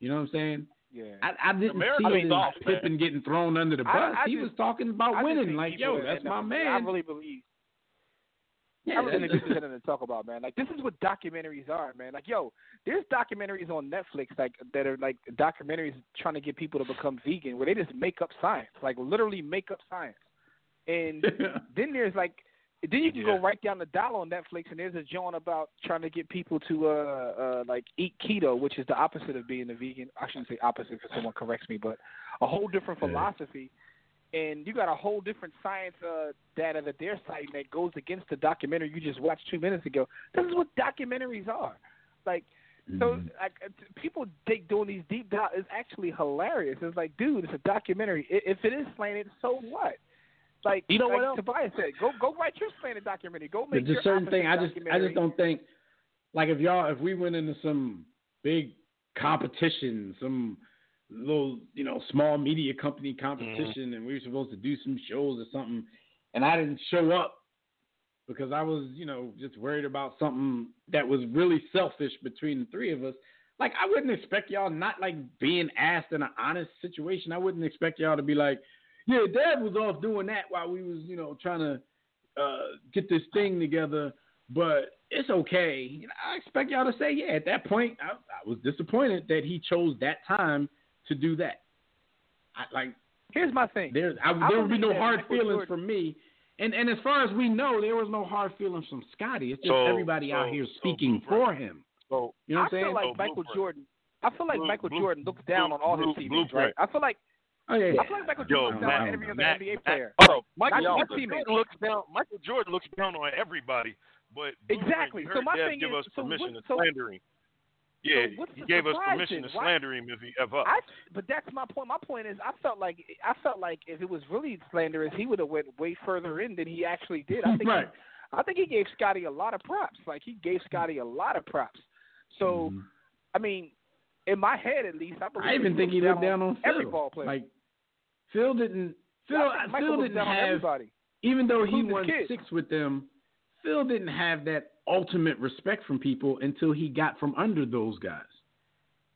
You know what I'm saying? Yeah. I, I didn't America's see it as off, man. Getting thrown under the bus. I- I he just- was talking about I winning. Like, yo, that's my the- man. I really believe. yeah, I really think that's- this is something to talk about, man. Like this is what documentaries are, man. Like yo, there's documentaries on Netflix like that are like documentaries trying to get people to become vegan, where they just make up science, like literally make up science. And then there's like, then you can go right down the dial on Netflix, and there's a joint about trying to get people to uh uh like eat keto, which is the opposite of being a vegan. I shouldn't say opposite because someone corrects me, but a whole different Yeah. philosophy. And you got a whole different science uh, data that they're citing that goes against the documentary you just watched two minutes ago. This is what documentaries are. Like, so Mhm. like uh, people take doing these deep dive is actually hilarious. It's like, dude, it's a documentary. If it is slanted, so what? Like, You know like what else? Tobias said, go go write your slanted documentary. Go make There's a certain thing. I just I just don't think like if y'all if we went into some big competition, some little, you know, small media company mm-hmm. competition, and we were supposed to do some shows or something, and I didn't show up because I was, you know, just worried about something that was really selfish between the three of us. Like I wouldn't expect y'all not like being asked in an honest situation. I wouldn't expect y'all to be like, yeah, Dad was off doing that while we was, you know, trying to uh, get this thing together. But it's okay. You know, I expect y'all to say, yeah. At that point, I, I was disappointed that he chose that time to do that. I, like, Here's my thing. there, I, I there would be no hard Michael feelings Jordan- from me. And and as far as we know, there was no hard feelings from Scotty. It's just So- everybody out here speaking Blueprint. for him. So You know what I I'm saying? feel like Michael Blueprint. Jordan. I feel like Blue- Michael Blue- Jordan looks down on all his Blue- teammates, right? I feel like oh yeah. I feel Michael Yo, Jordan looks down Matt- on every other Matt- NBA Matt- player. Oh, Michael, Not Michael teammates. Looks down. Michael Jordan looks down on everybody, but Exactly. You So heard my Dad thing give is- us so permission what- to so- slander him. Yeah, what's he gave us permission then? to slander him if he F up. I, but that's my point. My point is, I felt like I felt like if it was really slanderous, he would have went way further in than he actually did. I think right. he, I think he gave Scotty a lot of props. Like he gave Scotty a lot of props. So Mhm. I mean, in my head at least, I believe I even think he looked down on Phil. every ball player. Like Phil didn't. Phil, Michael Phil didn't have. everybody. Even though he won six with them, Phil didn't have that ultimate respect from people until he got from under those guys,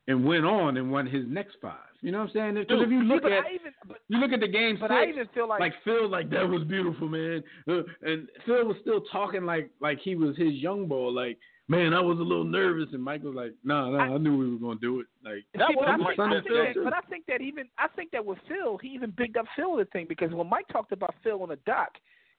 and went on and won his next five. You know what I'm saying? Because if you look but at even, but, you look at the game but six, I even feel like, like Phil, like that was beautiful, man. Uh, and Phil was still talking like like he was his young boy, like man, I was a little nervous, and Mike was like, no, no, I, knew we were gonna do it. Like That See, but, was I my think, I son think Phil, that, but I think that even I think that with Phil, he even bigged up Phil the thing because when Mike talked about Phil on the dock,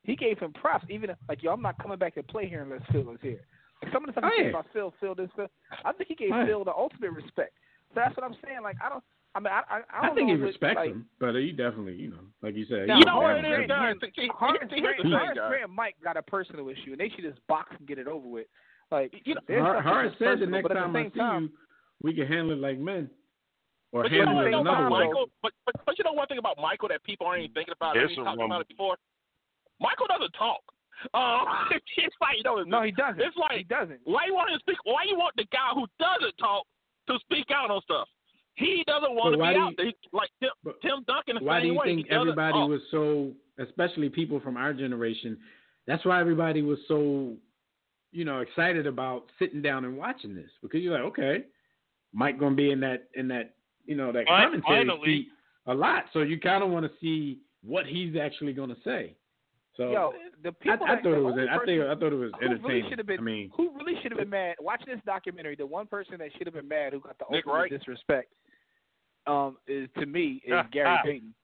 he gave him props. Even like, yo, I'm not coming back to play here unless Phil is here. Like, some of the stuff he said about Phil, Phil this, Phil, I think he gave. Phil the ultimate respect. So that's what I'm saying. Like, I don't. I mean, I I, I, I don't think know he what, respects like, him, but he definitely, you know, like you said, Now, You know what down it with is, him. guys? See, see, Horace see, here's the Grant- thing, Horace guys. Grant and Mike got a personal issue, and they should just box and get it over with. Like, You know, there's Har- something Horace said the next but time the I same see time, you, we can handle it like men, or But you know handle what it another about. Michael? But, but but you know one thing about Michael that people aren't even thinking about. and It's we talked about it before. Michael doesn't talk. Uh, it's like you know, no, he doesn't. It's like he doesn't. why you want to speak? Why you want the guy who doesn't talk to speak out on stuff? He doesn't want But to why be do out there. He- Like Tim, But Tim Duncan, the why do you way. think everybody talk. was so, especially people from our generation? That's why everybody was so, you know, excited about sitting down and watching this because you're like, okay, Mike gonna be in that in that you know that Fin- commentary finally. seat a lot, so you kind of want to see what he's actually gonna say. So Yo, the I, people I that- thought the it was only I think I thought it was who really entertaining. should have been I mean, who really should have been mad watching this documentary the one person that should have been mad who got the Nick ultimate Wright? disrespect um is to me is Gary Payton.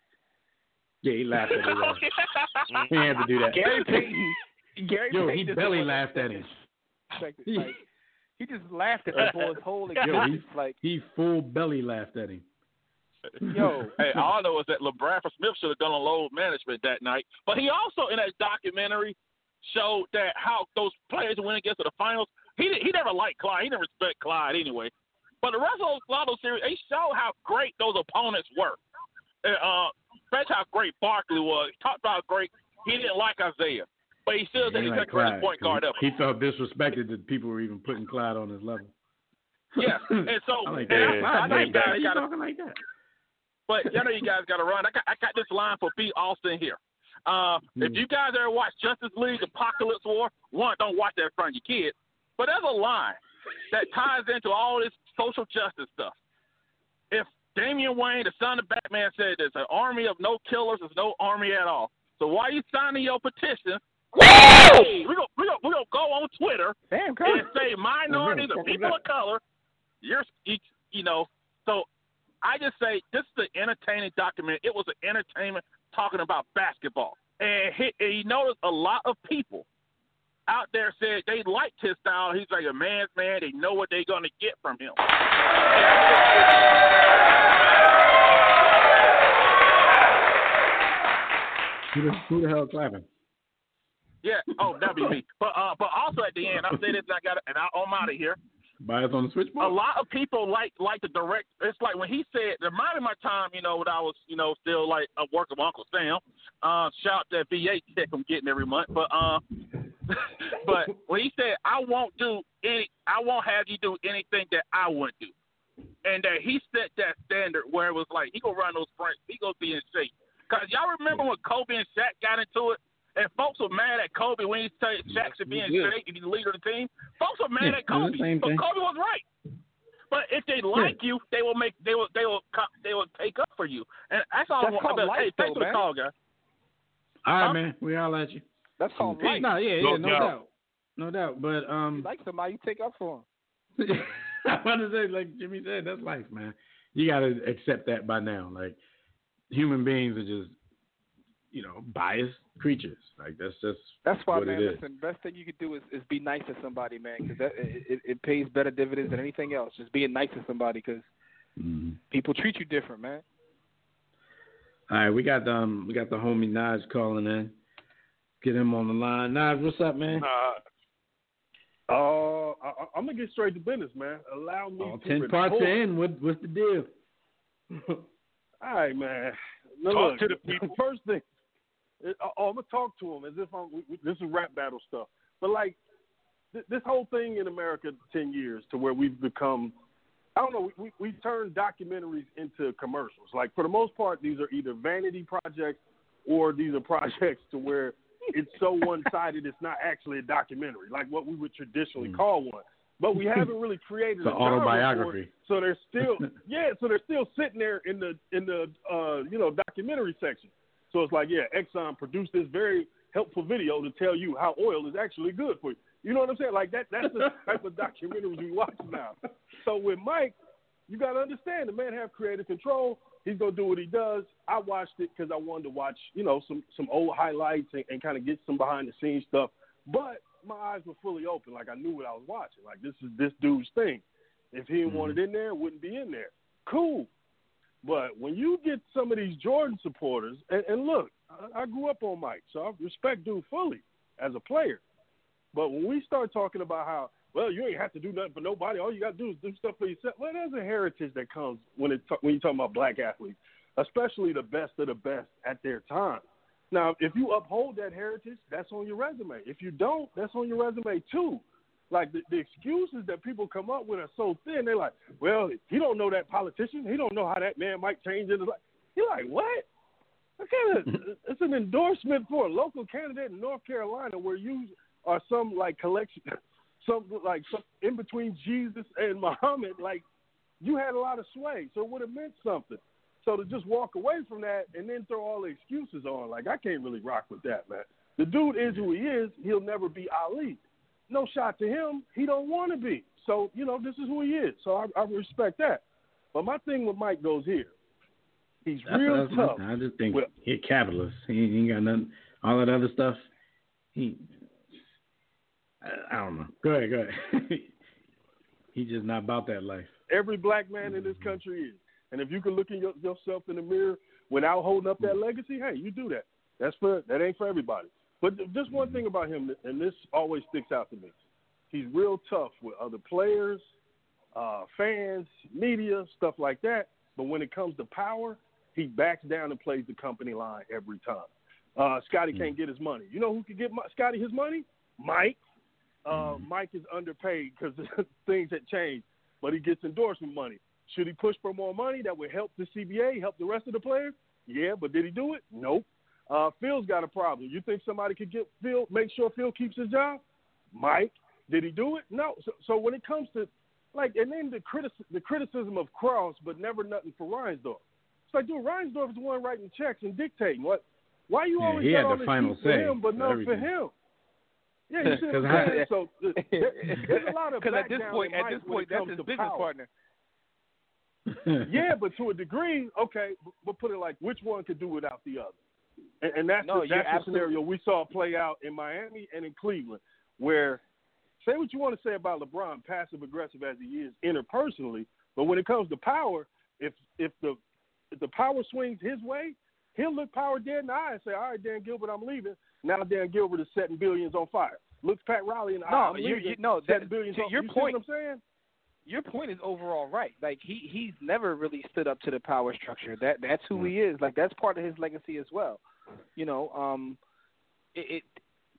yeah, he laughed at his. He had to do that. Gary Payton Gary Yo, Payton he belly laughed at him. Disrespected, He- like, he just laughed at the boy's whole Yo, he- like He full belly laughed at him. Yo. hey, all I know is that LaBradford Smith should have done a load management that night. But he also in that documentary showed that how those players who went against the finals. He he never liked Clyde. He didn't respect Clyde anyway. But the rest of those, a lot of those series, they show how great those opponents were. And, uh, especially how great Barkley was. He talked about great. He didn't like Isaiah, but he still said He he's like the greatest Clyde, point guard 'cause ever. He felt disrespected that people were even putting Clyde on his level. Yeah, and so I like and that. I- I know you like that. guys You got to talking like that? But I know you guys got to run. I got, I got this line for B. Austin here. Uh, If Mm. you guys ever watch Justice League Apocalypse War, one, don't watch that in front of your kids. But there's a line that ties into all this social justice stuff. If Damian Wayne, the son of Batman, said there's an army of no killers, there's no army at all. So why are you signing your petition? Hey, we're going we gonna, we gonna go on Twitter Damn, and say minorities and people of color, you're you, you know. So I just say this is an entertaining document. It was an entertainment talking about basketball, and he, and you notice a lot of people out there said they liked his style. He's like a man's man. They know what they're gonna get from him. Who the, who the hell clapping? Yeah. Oh, that'd be me. But uh, but also at the end, I'll say this. And I got and I, I'm out of here. Bias on the switchboard. a lot of people like like the direct. It's like when he said, reminded my time, you know, when I was, you know, still like a work of Uncle Sam. Uh, shout that VA check I'm getting every month. But uh, but when he said, I won't do any, I won't have you do anything that I wouldn't do. and that he set that standard where it was like he gonna run those sprints, he gonna be in shape. Cause y'all remember when Kobe and Shaq got into it, and folks were mad at Kobe when he said Jackson should be in and he's the leader of the team. Folks were mad Yeah, at Kobe, but thing. Kobe was right. But if they like you, they will make they will they will they will take up for you, and that's all. That's I want. called But, life, hey, thanks though, for the call, guys. All right, Huh? man. We all at you. That's called life. No, yeah, yeah, no doubt. doubt. No doubt. But You um like somebody, you take up for him. I want to say, like Jimmy said, that's life, man. You got to accept that by now. Like human beings are just, you know, biased creatures. Like that's just That's why, what man. it is. Listen, best thing you could do is, is be nice to somebody, man, because that it, it, it pays better dividends than anything else. Just being nice to somebody, because Mhm. people treat you different, man. All right, we got um we got the homie Naj calling in. Get him on the line. Naj, what's up, man? Uh, uh, I, I'm gonna get straight to business, man. Allow me All to ten report. parts in. What what's the deal? All right, man. Now, Talk look, to the people. First thing, it, oh, I'm gonna talk to him as if I'm. We, this is rap battle stuff. But like th- this whole thing in America, ten years to where we've become. I don't know. We, we we turn documentaries into commercials. Like for the most part, these are either vanity projects or these are projects to where it's so one sided. It's not actually a documentary, like what we would traditionally Mm. call one. But we haven't really created an genre for it. autobiography. So they're still yeah, so they're still sitting there in the in the uh, you know documentary section. So it's like yeah, Exxon produced this very helpful video to tell you how oil is actually good for you. You know what I'm saying? Like that that's the type of documentaries we watch now. So with Mike, you got to understand the man have creative control. He's gonna do what he does. I watched it because I wanted to watch you know some some old highlights and, and kind of get some behind the scenes stuff. But my eyes were fully open. Like I knew what I was watching. Like this is this dude's thing. If he didn't want it mm-hmm. in there, it wouldn't be in there. Cool. But when you get some of these Jordan supporters, and, and look, I, I grew up on Mike, so I respect dude fully as a player. But when we start talking about how, well, you ain't have to do nothing for nobody. All you got to do is do stuff for yourself. Well, there's a heritage that comes when it when you talking about black athletes, especially the best of the best at their time. Now, if you uphold that heritage, that's on your resume. If you don't, that's on your resume too. Like the, the excuses that people come up with are so thin. They're like, "Well, he don't know that politician. He don't know how that man might change it." You're like, "What? What kind of? it's an endorsement for a local candidate in North Carolina where you are some like collection, some like some in between Jesus and Muhammad. Like you had a lot of sway, so it would have meant something. So to just walk away from that and then throw all the excuses on, like I can't really rock with that, man. The dude is who he is. He'll never be Ali. No shot to him. He don't want to be. So you know this is who he is. So I, I respect that. But my thing with Mike goes here. He's That's, real my tough. I just think Well- he a capitalist. He, he ain't got nothing. All that other stuff. He. I, I don't know. Go ahead. Go ahead. He's just not about that life. Every black man in this mm-hmm. country is. And if you can look in your, yourself in the mirror without holding up that mm-hmm. legacy, hey, you do that. That's for that ain't for everybody. But just one thing about him, and this always sticks out to me, he's real tough with other players, uh, fans, media, stuff like that. But when it comes to power, he backs down and plays the company line every time. Uh, Scotty can't get his money. You know who could get my, Scotty his money? Mike. Uh, Mike is underpaid because things had changed, but he gets endorsement money. Should he push for more money that would help the CBA, help the rest of the players? Yeah, but did he do it? Nope. Uh, Phil's got a problem. You think somebody could get Phil, make sure Phil keeps his job? Mike, did he do it? No. So, so when it comes to like, and then the criticism, the criticism of Krause, but never nothing for Reinsdorf. It's like, dude, Reinsdorf is the one writing checks and dictating. What? Why you Yeah, always he got had all the this final heat for say him, but for not for him? Yeah, you see what 'Cause I'm saying? So there, there's a lot of Because at this point, at this point, it that's his business power. partner. yeah, but to a degree, okay. But put it like, which one could do without the other? And, and that's No, the, that's the scenario we saw play out in Miami and in Cleveland, where say what you want to say about LeBron, passive aggressive as he is interpersonally, but when it comes to power, if if the if the power swings his way, he'll look power dead in the eye and say, "All right, Dan Gilbert, I'm leaving." Now Dan Gilbert is setting billions on fire. Looks Pat Riley in the No, eye. I'm you- leaving, you- no, setting that- billions to on your you point- what I'm saying? Your point is overall right. Like he he's never really stood up to the power structure. That that's who he is. Like that's part of his legacy as well. You know, um, it, it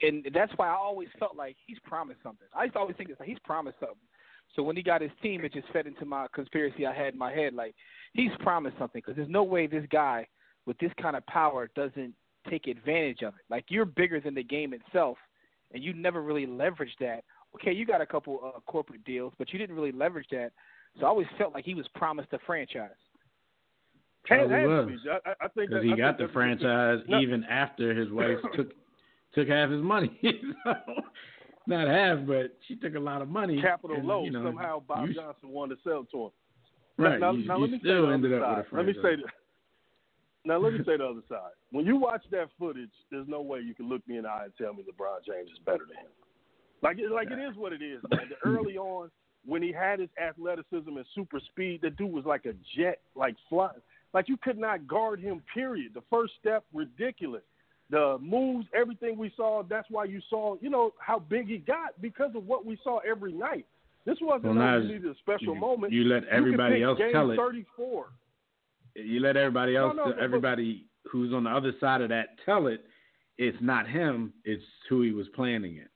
and that's why I always felt like he's promised something. I used to always think it's like he's promised something So when he got his team, it just fed into my conspiracy I had in my head. Like he's promised something because there's no way this guy with this kind of power doesn't take advantage of it. Like you're bigger than the game itself, and you never really leveraged that. Okay, you got a couple uh, corporate deals, but you didn't really leverage that. So I always felt like he was promised a franchise. Had, had was. I, I think Because that, he I got think the franchise No. even after his wife took took half his money. So, Not half, but she took a lot of money. Capital and, low. you know, somehow Bob you- Johnson wanted to sell to him. Right. Now, you now you let me say still the ended up with a Let me say that. Now let me say the other side. When you watch that footage, there's no way you can look me in the eye and tell me LeBron James is better than him. Like it, like it is what it is, man. The early on, when he had his athleticism and super speed, the dude was like a jet, like flying. Like you could not guard him. Period. The first step, ridiculous. The moves, everything we saw. That's why you saw, you know, how big he got because of what we saw every night. This wasn't Well, like now you needed a special you, moment. You let everybody pick else tell it. 34. You let everybody else, no, but- everybody who's on the other side of that tell it. It's not him. It's who he was playing against.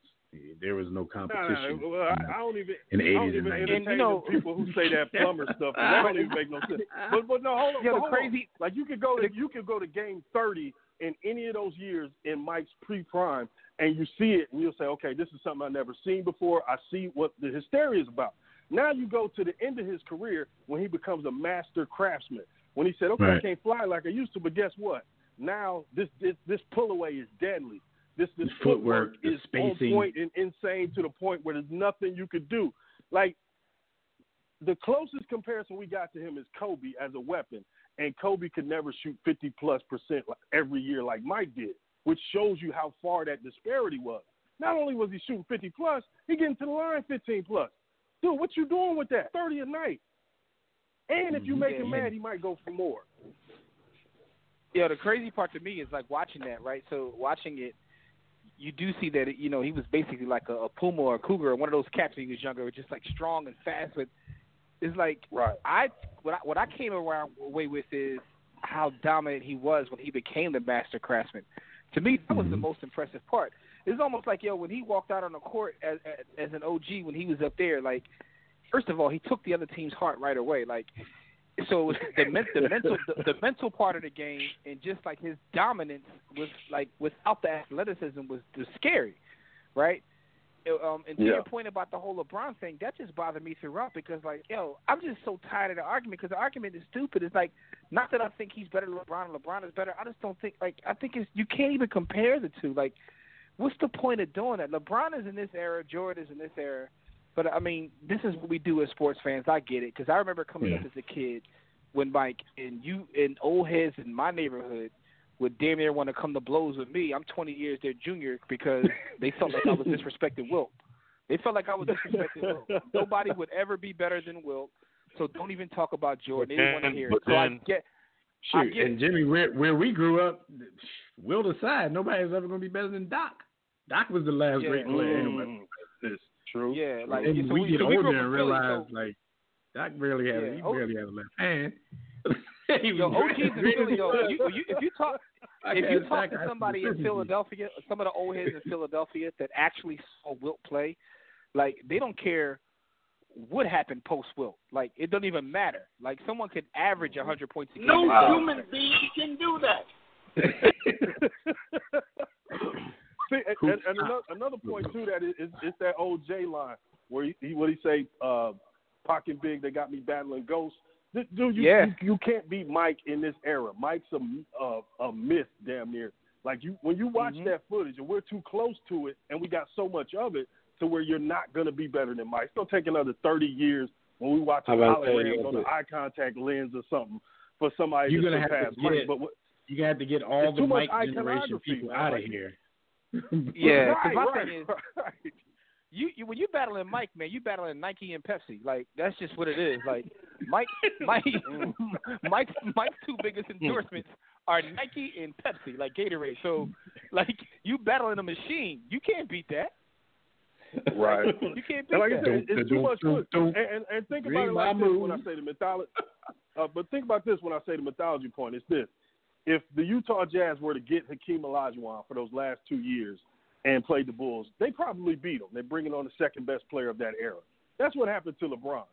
There was no competition. nah, well, I, I don't even. In the I don't 80s and 90s. entertain And, you know- people who say that plumber stuff. That don't even make no sense. But but no, hold on. Yeah, but the hold on. crazy- Like you could go to you could go to game thirty in any of those years in Mike's pre-prime, and you see it, and you'll say, okay, this is something I've never seen before. I see what the hysteria is about. Now you go to the end of his career when he becomes a master craftsman. When he said, okay, I can't fly like I used to, but guess what? Now this this this pull away is deadly. This this The footwork, is spacing. on point and insane to the point where there's nothing you could do. Like the closest comparison we got to him is Kobe as a weapon, and Kobe could never shoot 50 plus percent every year like Mike did, which shows you how far that disparity was. Not only was he shooting 50 plus, he getting to the line 15 plus. Dude, what you doing with that? 30 a night. And if you make him Yeah. mad, he might go for more. Yeah, the crazy part to me is like watching that, right? So watching it, you do see that you know he was basically like a, a puma or a cougar, or one of those cats when he was younger, just like strong and fast. But it's like Right. I what I, what I came around away with is how dominant he was when he became the master craftsman. To me, that was the Mhm. most impressive part. It's almost like yo when he walked out on the court as as, as an OG when he was up there. Like, first of all, he took the other team's heart right away. Like, so the, the mental the, the mental part of the game and just like his dominance was like without the athleticism was, was scary, right? Um, and to Yeah. your point about the whole LeBron thing, that just bothered me throughout because, like, yo, I'm just so tired of the argument because the argument is stupid. It's like, not that I think he's better than LeBron and LeBron is better. I just don't think, like, I think it's you can't even compare the two. Like, what's the point of doing that? LeBron is in this era, Jordan is in this era. But I mean, this is what we do as sports fans. I get it because I remember coming Yeah. up as a kid when Mike and you and old heads in my neighborhood would damn near want to come to blows with me. I'm 20 years their junior because they felt like I was disrespecting Wilt. They felt like I was disrespecting Wilt. Nobody would ever be better than Wilt. So don't even talk about Jordan. They didn't want to hear it. So I but get. I get and. Jimmy, where where we grew up, Will decide nobody's ever going to be better than Doc. Doc was the last Yeah. great player. Mm. Anyway. This. True. Yeah, like and so we, we, get so we older up and Philly, realize so- like Doc barely had Yeah, he oh. barely had a left hand. Yo, was OGs in Philly, yo, you, you, if you talk, if you talk to somebody in. Philadelphia, some of the old heads in Philadelphia that actually saw Wilt play, like they don't care what happened post Wilt. Like it doesn't even matter. Like someone could average a hundred points a game. No Wow. human being can do that. See, and, and, and another, another point too that is, is, is that old J line where he, he what he say, uh, pocket big. They got me battling ghosts. Dude, you, Yeah. you you can't beat Mike in this era. Mike's a a, a myth, damn near. Like you, when you watch Mhm. that footage, and we're too close to it, and we got so much of it to where you're not gonna be better than Mike. It's gonna take another thirty years when we watch a hologram on an eye contact lens or something for somebody You're to gonna have to surpass Mike. get- But what, You got to get all the Mike generation people out of Like- here. Yeah, 'cause right, my right, thing is, right. you, you when you battling Mike, man, you battling Nike and Pepsi. Like that's just what it is. Like Mike, Mike, Mike, Mike's two biggest endorsements are Nike and Pepsi, like Gatorade. So, like you battling a machine, you can't beat that. Right. You can't beat And like I that. said, it's too much Don't- food. And, and, and think about it like this when I say the mythology. Uh, but think about this when I say the mythology point. It's this: if the Utah Jazz were to get Hakeem Olajuwon for those last two years and played the Bulls, they probably beat them. They're bringing on the second best player of that era. That's what happened to LeBron.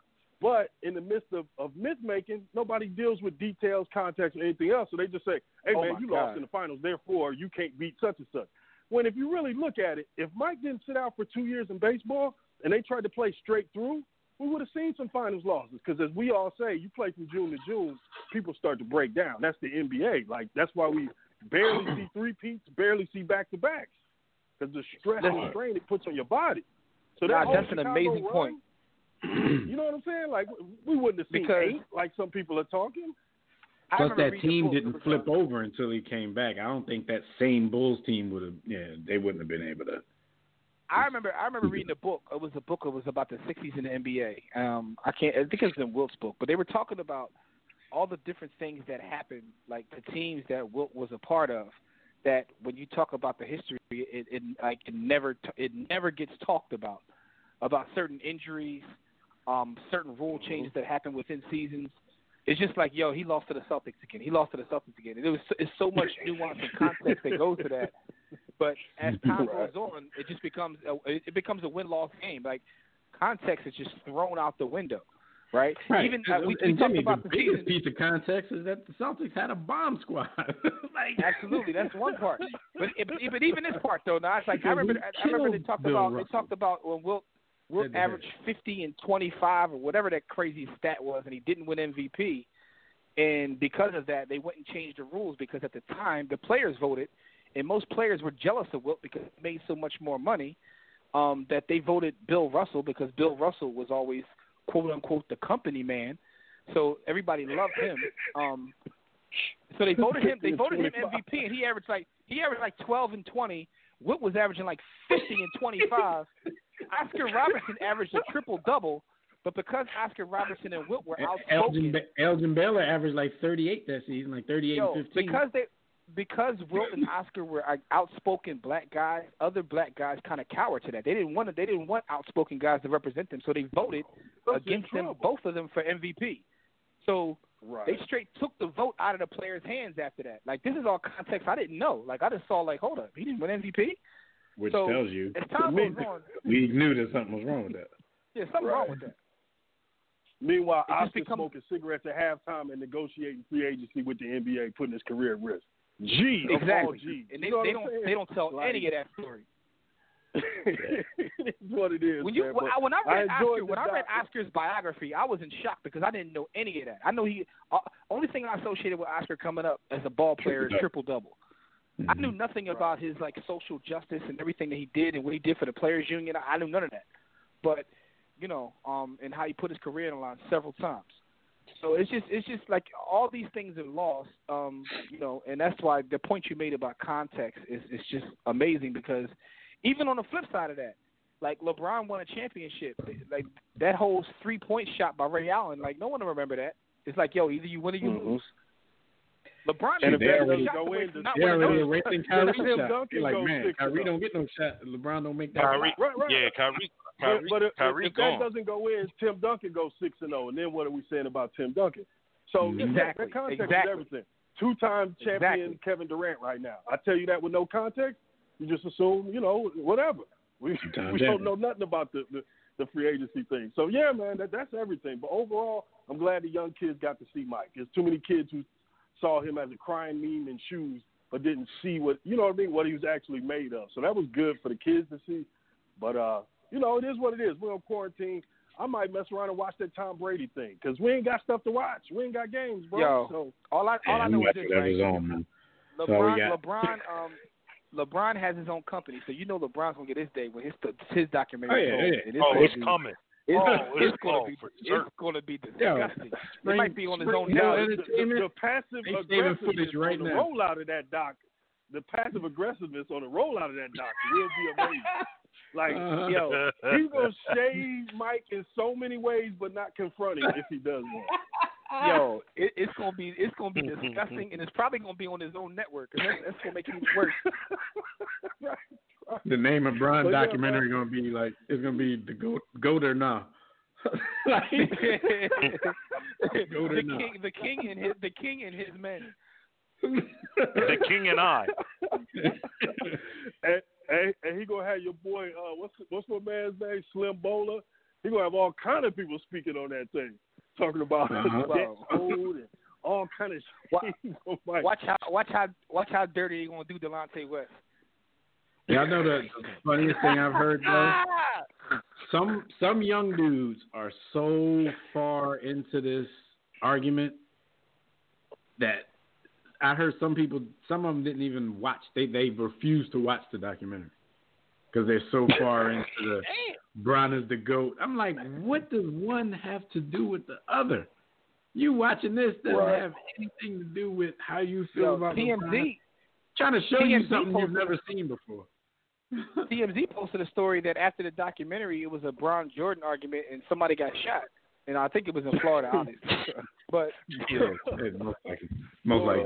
But in the midst of, of myth making, nobody deals with details, context, or anything else. So they just say, hey, Oh man, you God. lost in the finals, therefore you can't beat such and such. When if you really look at it, if Mike didn't sit out for two years in baseball and they tried to play straight through, we would have seen some finals losses. Because as we all say, you play from June to June, people start to break down. That's the NBA. Like that's why we barely see three peats, barely see back to backs, because the stress and strain it puts on your body. So that Nah, that's an amazing run, point. You know what I'm saying? Like we wouldn't have seen Because- eight like some people are talking. Plus, that team didn't flip over until he came back. I don't think that same Bulls team would have. Yeah, they wouldn't have been able to. I remember I remember reading a book. It was a book. It was about the '60s in the NBA. Um, I can't. I think it was in Wilt's book, but they were talking about all the different things that happened, like the teams that Wilt was a part of. That when you talk about the history, it, it like it never it never gets talked about about certain injuries, um, certain rule changes that happen within seasons. It's just like, yo, he lost to the Celtics again. He lost to the Celtics again. And it was it's so much nuance and context that goes to that. But as time Right. goes on, it just becomes a, it becomes a win loss game. Like context is just thrown out the window, right? right. Even uh, we, we and talked Jimmy, about the the biggest season. piece of context is that the Celtics had a bomb squad. like, Absolutely, that's one part. But but but even this part though, now it's like I remember we I remember they talked Bill about they talked about when Wilt Wilt Head to head. averaged fifty and twenty five or whatever that crazy stat was, and he didn't win MVP. And because of that, they went and changed the rules because at the time the players voted, and most players were jealous of Wilt because he made so much more money um, that they voted Bill Russell because Bill Russell was always quote unquote the company man. So everybody loved him. Um, so they voted him. They voted him MVP, and he averaged like he averaged like twelve and twenty. Wilt was averaging like fifty and twenty five. Oscar Robertson averaged a triple double, but because Oscar Robertson and Wilt were Elgin, outspoken, Ba- Elgin Baylor averaged like 38 that season, like 38 and 15. because they because Wilt and Oscar were like, outspoken black guys, other black guys kind of cowered to that. They didn't want to, they didn't want outspoken guys to represent them, so they voted Us in against them, both of them for MVP. So Right. they straight took the vote out of the players' hands after that. Like this is all context I didn't know. Like I just saw like, hold up, he didn't win MVP. which so- tells you As time Me- goes on, we knew that something was wrong with that. yeah, something wrong with that. Meanwhile, It just Oscar becomes- smoking cigarettes at halftime and negotiating free agency with the NBA, putting his career at risk. G Exactly. G's. And they, You know they don't saying? they don't tell Like- any of that story. it's what it is. When you man, when I, when I I read enjoyed Oscar when I read Oscar's biography, I was in shock because I didn't know any of that. I know he uh, only thing I associated with Oscar coming up as a ball player is triple double. I Mm-hmm. knew nothing about his like social justice and everything that he did and what he did for the players union. I, I knew none of that. But you know, um, and how he put his career on the line several times. So it's just it's just like all these things are lost, um, you know, and that's why the point you made about context is is just amazing because even on the flip side of that, like LeBron won a championship, like that whole three point shot by Ray Allen, like no one will remember that. It's like yo, either you win or you Mhm. lose. LeBron And if made that seven doesn't shots go in, the- not Yeah, winning really those. racing Kyrie shot. You're like, man, six Kyrie don't get no shot. LeBron don't make that. Kyrie, Right, right. yeah, Kyrie, But, Kyrie, but if, Kyrie if gone. that doesn't go in, Tim Duncan goes six and zero, and then what are we saying about Tim Duncan? So Mhm. yeah, Exactly, that context exactly. is everything. Two-time champion Exactly. Kevin Durant right now. I tell you that with no context, you just assume, you know, whatever. We we don't know nothing about the, the the free agency thing. So yeah, man, that that's everything. But overall, I'm glad the young kids got to see Mike. There's too many kids who saw him as a crying meme in shoes, but didn't see what you know what I mean, what he was actually made of. So that was good for the kids to see. But uh, you know, it is what it is. We're on quarantine. I might mess around and watch that Tom Brady thing because we ain't got stuff to watch. We ain't got games, bro. Yo. So All I all I know is got this, right? own, man. all we LeBron, got. LeBron, um, LeBron has his own company, so you know LeBron's gonna get his day when his his documentary. Oh, yeah, yeah. and it's Oh, gonna it's coming. It's, Oh, it's it's gonna oh, be sure. it's gonna be Yo, disgusting. it might be on his own you know, network. the, the, the passive aggressiveness right on the now. rollout of that doc, the passive aggressiveness on the rollout of that doc will be amazing. Like, Uh-huh. yo, he's gonna shade Mike in so many ways, but not confront him if he does that. Yo, it, it's gonna be it's gonna be disgusting, and it's probably gonna be on his own network, and that's, that's gonna make it even worse. right, right. The name of Brian But yeah, documentary gonna be like it's gonna be the goat goat or nah. like, Go to the now. king, the king and his the king and his men. the King and I. and, and, and he gonna have your boy, uh, what's what's my man's name, Slim Bowler, He gonna have all kind of people speaking on that thing, talking about Uh-huh. debt code and all kind of shit. He's. Watch how watch how watch how dirty they gonna do Delonte West. Y'all know the funniest thing I've heard though. Some some young dudes are so far into this argument that I heard some people, some of them didn't even watch. They they refused to watch the documentary because they're so far into the Brown is the goat. I'm like, what does one have to do with the other? You watching this doesn't Right. have anything to do with how you feel Yo, about LeBron. TMZ Trying to show you something you've never seen before. TMZ posted a story that after the documentary, it was a Bron Jordan argument and somebody got shot, and I think it was in Florida, honestly. but yeah, yeah, most likely. Most likely.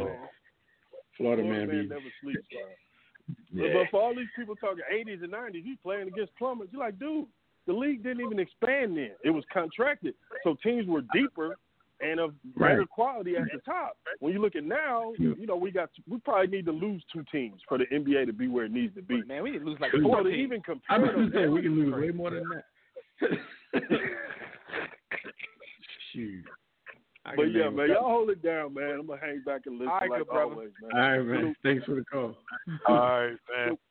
Florida Florida man be never sleeps. yeah. But for all these people talking 80s and 90s, he's playing against plumbers. You're like, dude, the league didn't even expand then. It was contracted. So teams were deeper and of better Right. quality at the top. When you look at now, you know, we got we probably need to lose two teams for the NBA to be where it needs to be. man, we didn't lose like So four So to teams. even I compare was them, gonna say we can lose way more than that. Shoot. I But yeah, man, y'all hold it down, man. I'm gonna hang back and listen All right, like good always, man. All right, man. Thanks for the call. All right, man.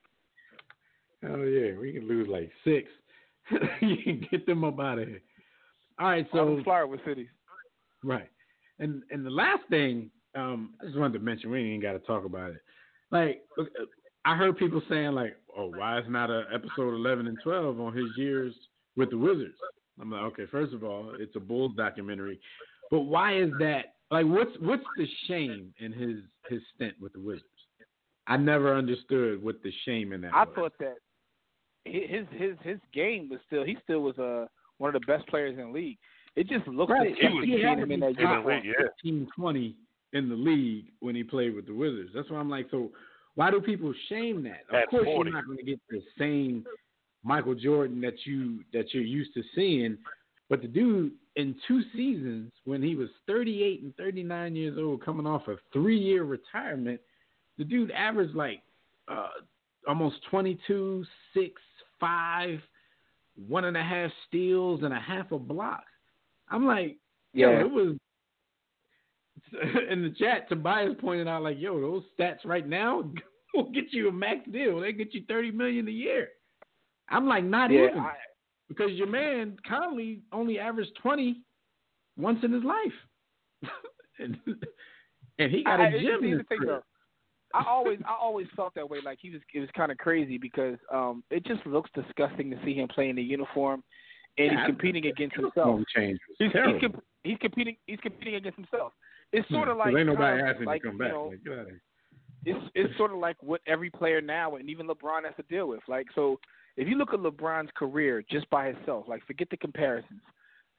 Oh yeah, we can lose like six. you can get them up out of here. All right, All so them Florida cities. Right. And and the last thing, um, I just wanted to mention, we ain't got to talk about it. Like, I heard people saying like, "Oh, why is not a episode eleven and twelve on his years with the Wizards?" I'm like, okay, first of all, it's a Bulls documentary, but why is that? Like, what's what's the shame in his his stint with the Wizards? I never understood what the shame in that. I was. thought that his his his game was still he still was uh one of the best players in the league. It just looked Right. like He was- he He had him in that top uniform. yeah. 15, 20 in the league when he played with the Wizards. That's why I'm like, so why do people shame that? Of At course, 40. you're not going to get the same Michael Jordan that you that you're used to seeing, but the dude in two seasons when he was 38 and 39 years old, coming off a three-year retirement, the dude averaged like uh, almost 22, six, five, one and a half steals and a half a block. I'm like, yo, Yeah. it was in the chat. Tobias pointed out like, yo, those stats right now will get you a max deal. They get you thirty million a year. I'm like, not Yeah, even I, because your man Conley only averaged twenty once in his life, and, and he got a I- I- gym. in his thing, though, I always I always felt that way. Like he was it was kind of crazy because um it just looks disgusting to see him playing in the uniform, and Yeah, he's competing against himself. Change He's, he's, comp- he's competing he's competing against himself. It's sort of Yeah, like ain't nobody of asking like, to come you back. know, Like, get out of here. it's it's sort of like what every player now and even LeBron has to deal with. Like so, if you look at LeBron's career just by himself, like forget the comparisons.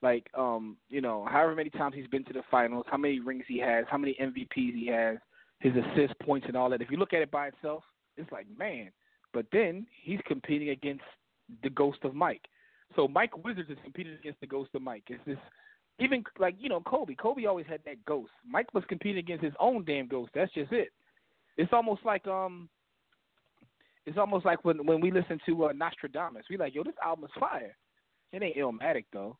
Like um, you know, however many times he's been to the finals, how many rings he has, how many MVPs he has, his assist points and all that. If you look at it by itself, it's like man. But then he's competing against the ghost of Mike. So Mike Wizards is competing against the ghost of Mike. It's this even like you know Kobe. Kobe always had that ghost. Mike was competing against his own damn ghost. That's just it. It's almost like um, it's almost like when when we listen to uh, Nastradamus, we like, yo, this album is fire. It ain't Illmatic though.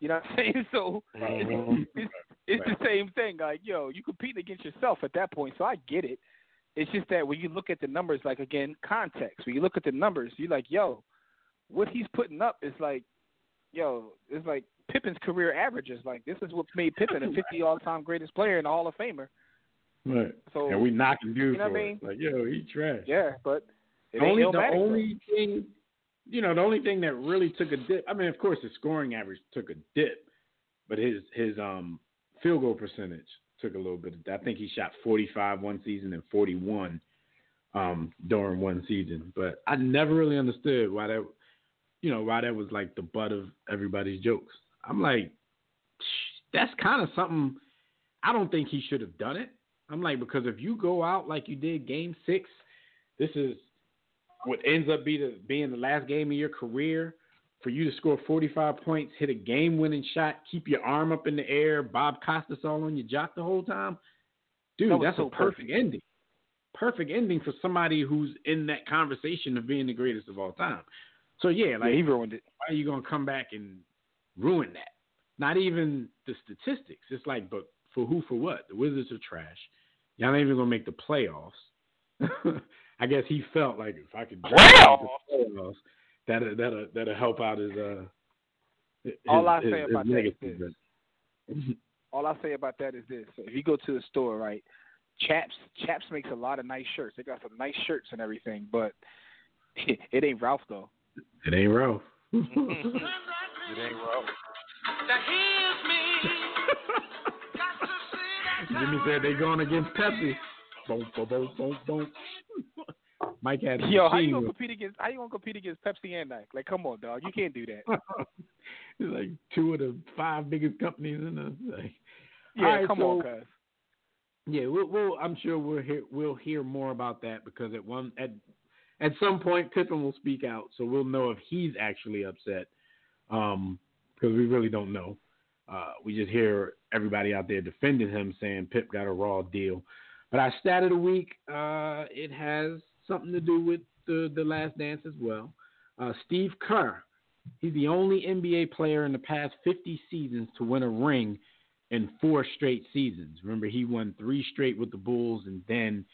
You know what I'm saying? So it's, it's, it's the same thing. Like, yo, you compete against yourself at that point. So I get it. It's just that when you look at the numbers, like again, context. When you look at the numbers, you're like, yo, what he's putting up is like, yo, it's like Pippen's career averages. Like, this is what made Pippen a 50 all-time greatest player and a Hall of Famer. Right. So and we knocking dude you know what I mean? Like, yo, he trash. yeah, but it The only, the Illmatic, though. only thing, you know, the only thing that really took a dip. I mean, of course, his scoring average took a dip, but his his um field goal percentage took a little bit. I think he shot 45 one season and 41 um during one season. But I never really understood why that, you know, why that was like the butt of everybody's jokes. I'm like, that's kind of something. I don't think he should have done it. I'm like because if you go out like you did Game Six, this is what ends up be the, being the last game of your career for you to score 45 points, hit a game-winning shot, keep your arm up in the air, Bob Costas all on your jock the whole time. Dude, That that's so a perfect ending. Perfect ending for somebody who's in that conversation of being the greatest of all time. So yeah, like yeah, he ruined it. why are you gonna come back and ruin that. Not even the statistics. It's like, but for who, for what? The Wizards are trash. Y'all ain't even gonna make the playoffs. I guess he felt like if I could Playoffs? the playoffs, that'll that'll that'll help out his uh. His, All I say his about that is this. All I say about that is this: so if you go to the store, right, Chaps Chaps makes a lot of nice shirts. They got some nice shirts and everything, but it ain't Ralph though. It ain't Ralph. It ain't Ralph. Jimmy said they going against Pepsi. Boom, boom, boom, boom, boom. Mike had Yo, how you gonna compete against? How you gonna compete against Pepsi and Nike? Like, come on, dog, you can't do that. It's like two of the five biggest companies in the. Like, Yeah, right, come so- on, cuz. Yeah, we'll, we'll I'm sure we'll hear we'll hear more about that because at one at at some point Pippen will speak out, so we'll know if he's actually upset. Um, because we really don't know. Uh, we just hear everybody out there defending him, saying Pip got a raw deal. But our stat of the week, uh, it has something to do with the the Last Dance as well. Uh, Steve Kerr, he's the only NBA player in the past 50 seasons to win a ring in four straight seasons. Remember, he won three straight with the Bulls, and then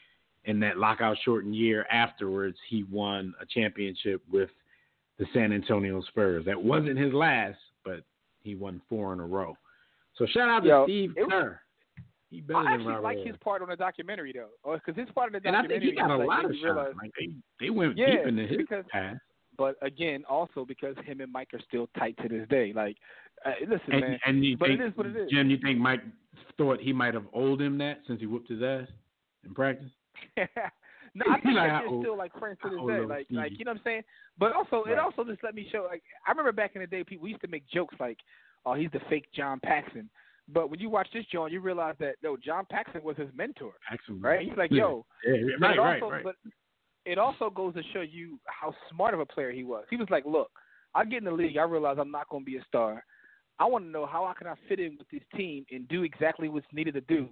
in that lockout shortened year afterwards, he won a championship with the San Antonio Spurs. That wasn't his last, but he won four in a row. So shout out to Yo, Steve it- Kerr. He better I than actually Robert like Ory. his part on the documentary though, because his part of the and I think documentary he got a like, lot made of me shots. Like they, they went Yeah, deep into his because- past. But again, also because him and Mike are still tight to this day. Like, uh, listen, And, man. and you but think, it is what it is. Jim, you think Mike thought he might have owed him that since he whooped his ass in practice? no, I think Like, that I they're still like friends to this day. Like, like you know what I'm saying? But also, Right. it also just let me show. Like, I remember back in the day, people we used to make jokes like, "Oh, he's the fake John Paxson." But when you watch this, John, you realize that no, John Paxson was his mentor, Actually, right? He's like, "Yo, Yeah, But right, it right, also, right. But it also goes to show you how smart of a player he was. He was like, "Look, I get in the league. I realize I'm not going to be a star. I want to know how I can I fit in with this team and do exactly what's needed to do.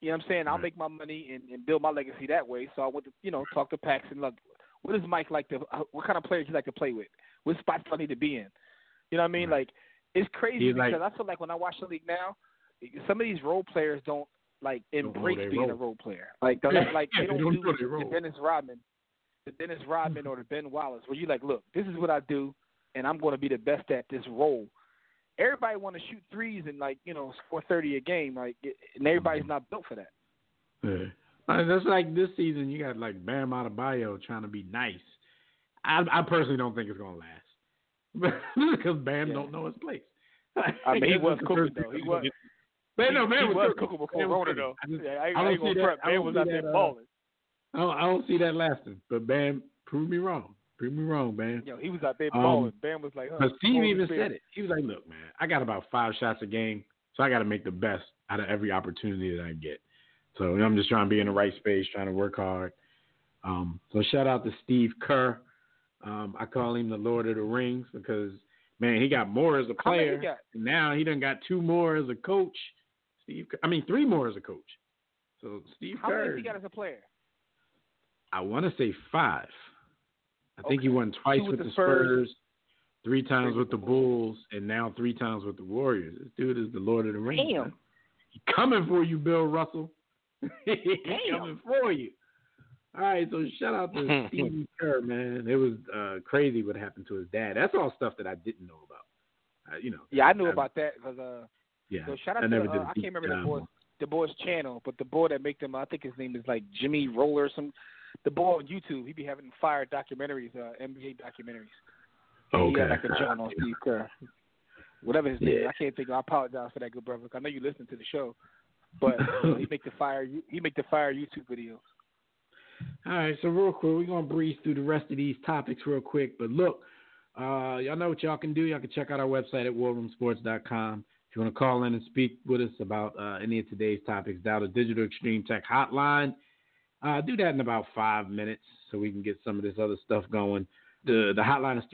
You know what I'm saying? I'll make my money and, and build my legacy that way. So I went to, you know, talk to Paxson. Look, what does Mike like to? uh, What kind of players he like to play with? What spots do I need to be in? You know what I mean? Right. Like, it's crazy He's because like- I feel like when I watch the league now, some of these role players don't like Don't know embrace being a role. role player. Like, they're Yeah, like yeah, they they don't, don't do know the. Dennis Rodman, the Dennis Rodman or the Ben Wallace, where you like, look, this is what I do, and I'm going to be the best at this role. Everybody want to shoot threes and like you know score thirty a game, like, and everybody's not built for that. Yeah. Uh, That's like this season. You got like Bam Adebayo trying to be nice. I, I personally don't think it's gonna last because Bam Yeah. don't know his place. I mean, he was the cooking though. He was. Man, no, man he was, was cooking. before Man Rona though. I, just, Yeah, I, I I don't ain't gonna see that- front. I Man was out that, there uh, balling. I don't, I don't see that lasting. But Bam, prove me wrong. Prove me wrong, Bam. Yo, he was out there Um, balling. Bam was like, huh, But Steve even said it. He was like, "Look, man, I got about five shots a game, so I got to make the best out of every opportunity that I get. So I'm just trying to be in the right space, trying to work hard. Um, so shout out to Steve Kerr. Um, I call him the Lord of the Rings because man, he got more as a player. now he done got two more as a coach. Steve, I mean three more as a coach. So Steve How Kerr, many has he got as a player? I want to say five. I think he won twice with, with the Spurs, Spurs, three times with the Bulls, and now three times with the Warriors. This dude is the Lord of the Rings. Damn. man. He coming for you, Bill Russell. he Damn. coming for you. All right, so shout out to Stevie Kerr, man. It was uh, crazy what happened to his dad. That's all stuff that I didn't know about. Uh, you know. Yeah, I knew about that because uh, Yeah. so shout out I to never uh, I can't remember the the boys channel, but the boy that make them I think his name is like Jimmy Roller or some the boy on YouTube. He be having fire documentaries, uh, NBA documentaries. He Okay. had like a joint on Steve Kerr. Whatever his name. Yeah. I can't think. of I apologize for that, good brother. I know you listen to the show, but you know, he make the fire. He make the fire YouTube videos. All right, so real quick, we're gonna breeze through the rest of these topics real quick. But look, uh, y'all know what y'all can do. Y'all can check out our website at warroomsports.com. If you want to call in and speak with us about uh, any of today's topics, dial the Digital Extreme Tech Hotline. Uh, do that in about five minutes so we can get some of this other stuff going. The the hotline is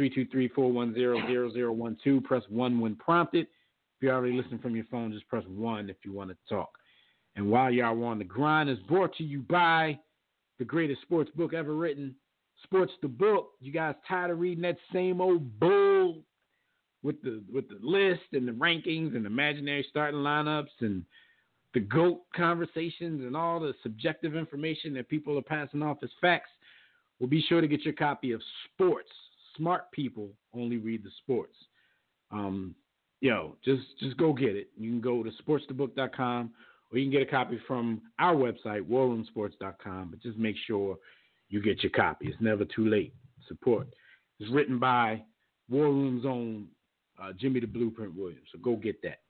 323-410-0012. Press 1 when prompted. If you're already listening from your phone, just press 1 if you want to talk. And while y'all are on the grind, is brought to you by the greatest sports book ever written, Sports the Book. You guys tired of reading that same old bull? With the with the list and the rankings and imaginary starting lineups and the GOAT conversations and all the subjective information that people are passing off as facts, well, be sure to get your copy of Sports. Smart people only read the sports. Um, yo, just just go get it. You can go to sportsthebook.com or you can get a copy from our website, warroomsports.com. But just make sure you get your copy. It's never too late. Support. It's written by War Room's own uh, Jimmy the Blueprint Williams. So go get that.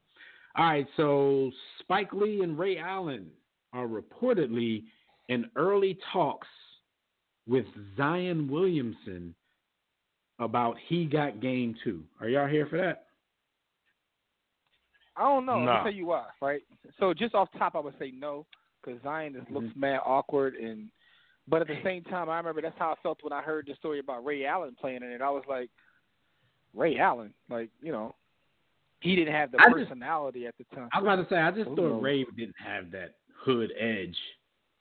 All right, so Spike Lee and Ray Allen are reportedly in early talks with Zion Williamson about he got game two. Are y'all here for that? I don't know. Nah. I'll tell you why, right? So just off top, I would say no, because Zion just looks mad awkward, and but at the same time, I remember that's how I felt when I heard the story about Ray Allen playing in it. I was like, Ray Allen, like you know, he didn't have the I just- personality at the time. I was about to say I just Who thought knows? Ray didn't have that hood edge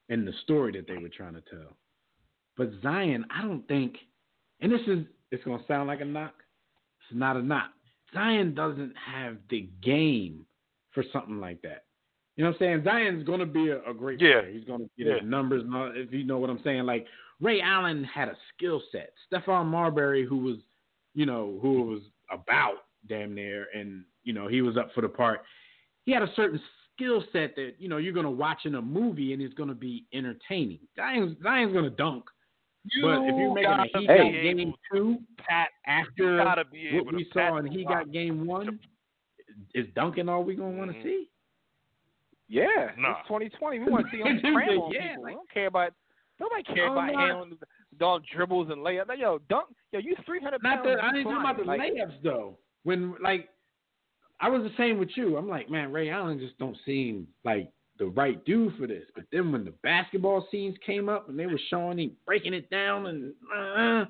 in the story that they were trying to tell. But Zion, I don't think, and this is it's gonna sound like a knock. It's not a knock. Zion doesn't have the game for something like that. You know what I'm saying? Zion's gonna be a, a great Yeah. player. He's gonna get Yeah. his numbers all, if you know what I'm saying. Like Ray Allen had a skill set. Stephon Marbury, who was, you know, who it was about damn near, and you know he was up for the part. He had a certain skill set that you know you're gonna watch in a movie and it's gonna be entertaining. Zion's, Zion's gonna dunk, but if you're making a gotta he be got able game two pat, after gotta be what we saw and he got game one, is dunking all we gonna want to Mhm. see? Yeah, Nah. it's 2020. We want to see him Dude, scramble on yeah, people. like- we don't care about nobody care Oh, about no. him doing dribbles and layups. Yo, dunk. Yo, you 300 Not pounds. that I ain't talking about the. Like, layups though. When like I was the same with you. I'm like, man, Ray Allen just don't seem like the right dude for this. But then when the basketball scenes came up and they were showing him breaking it down and uh,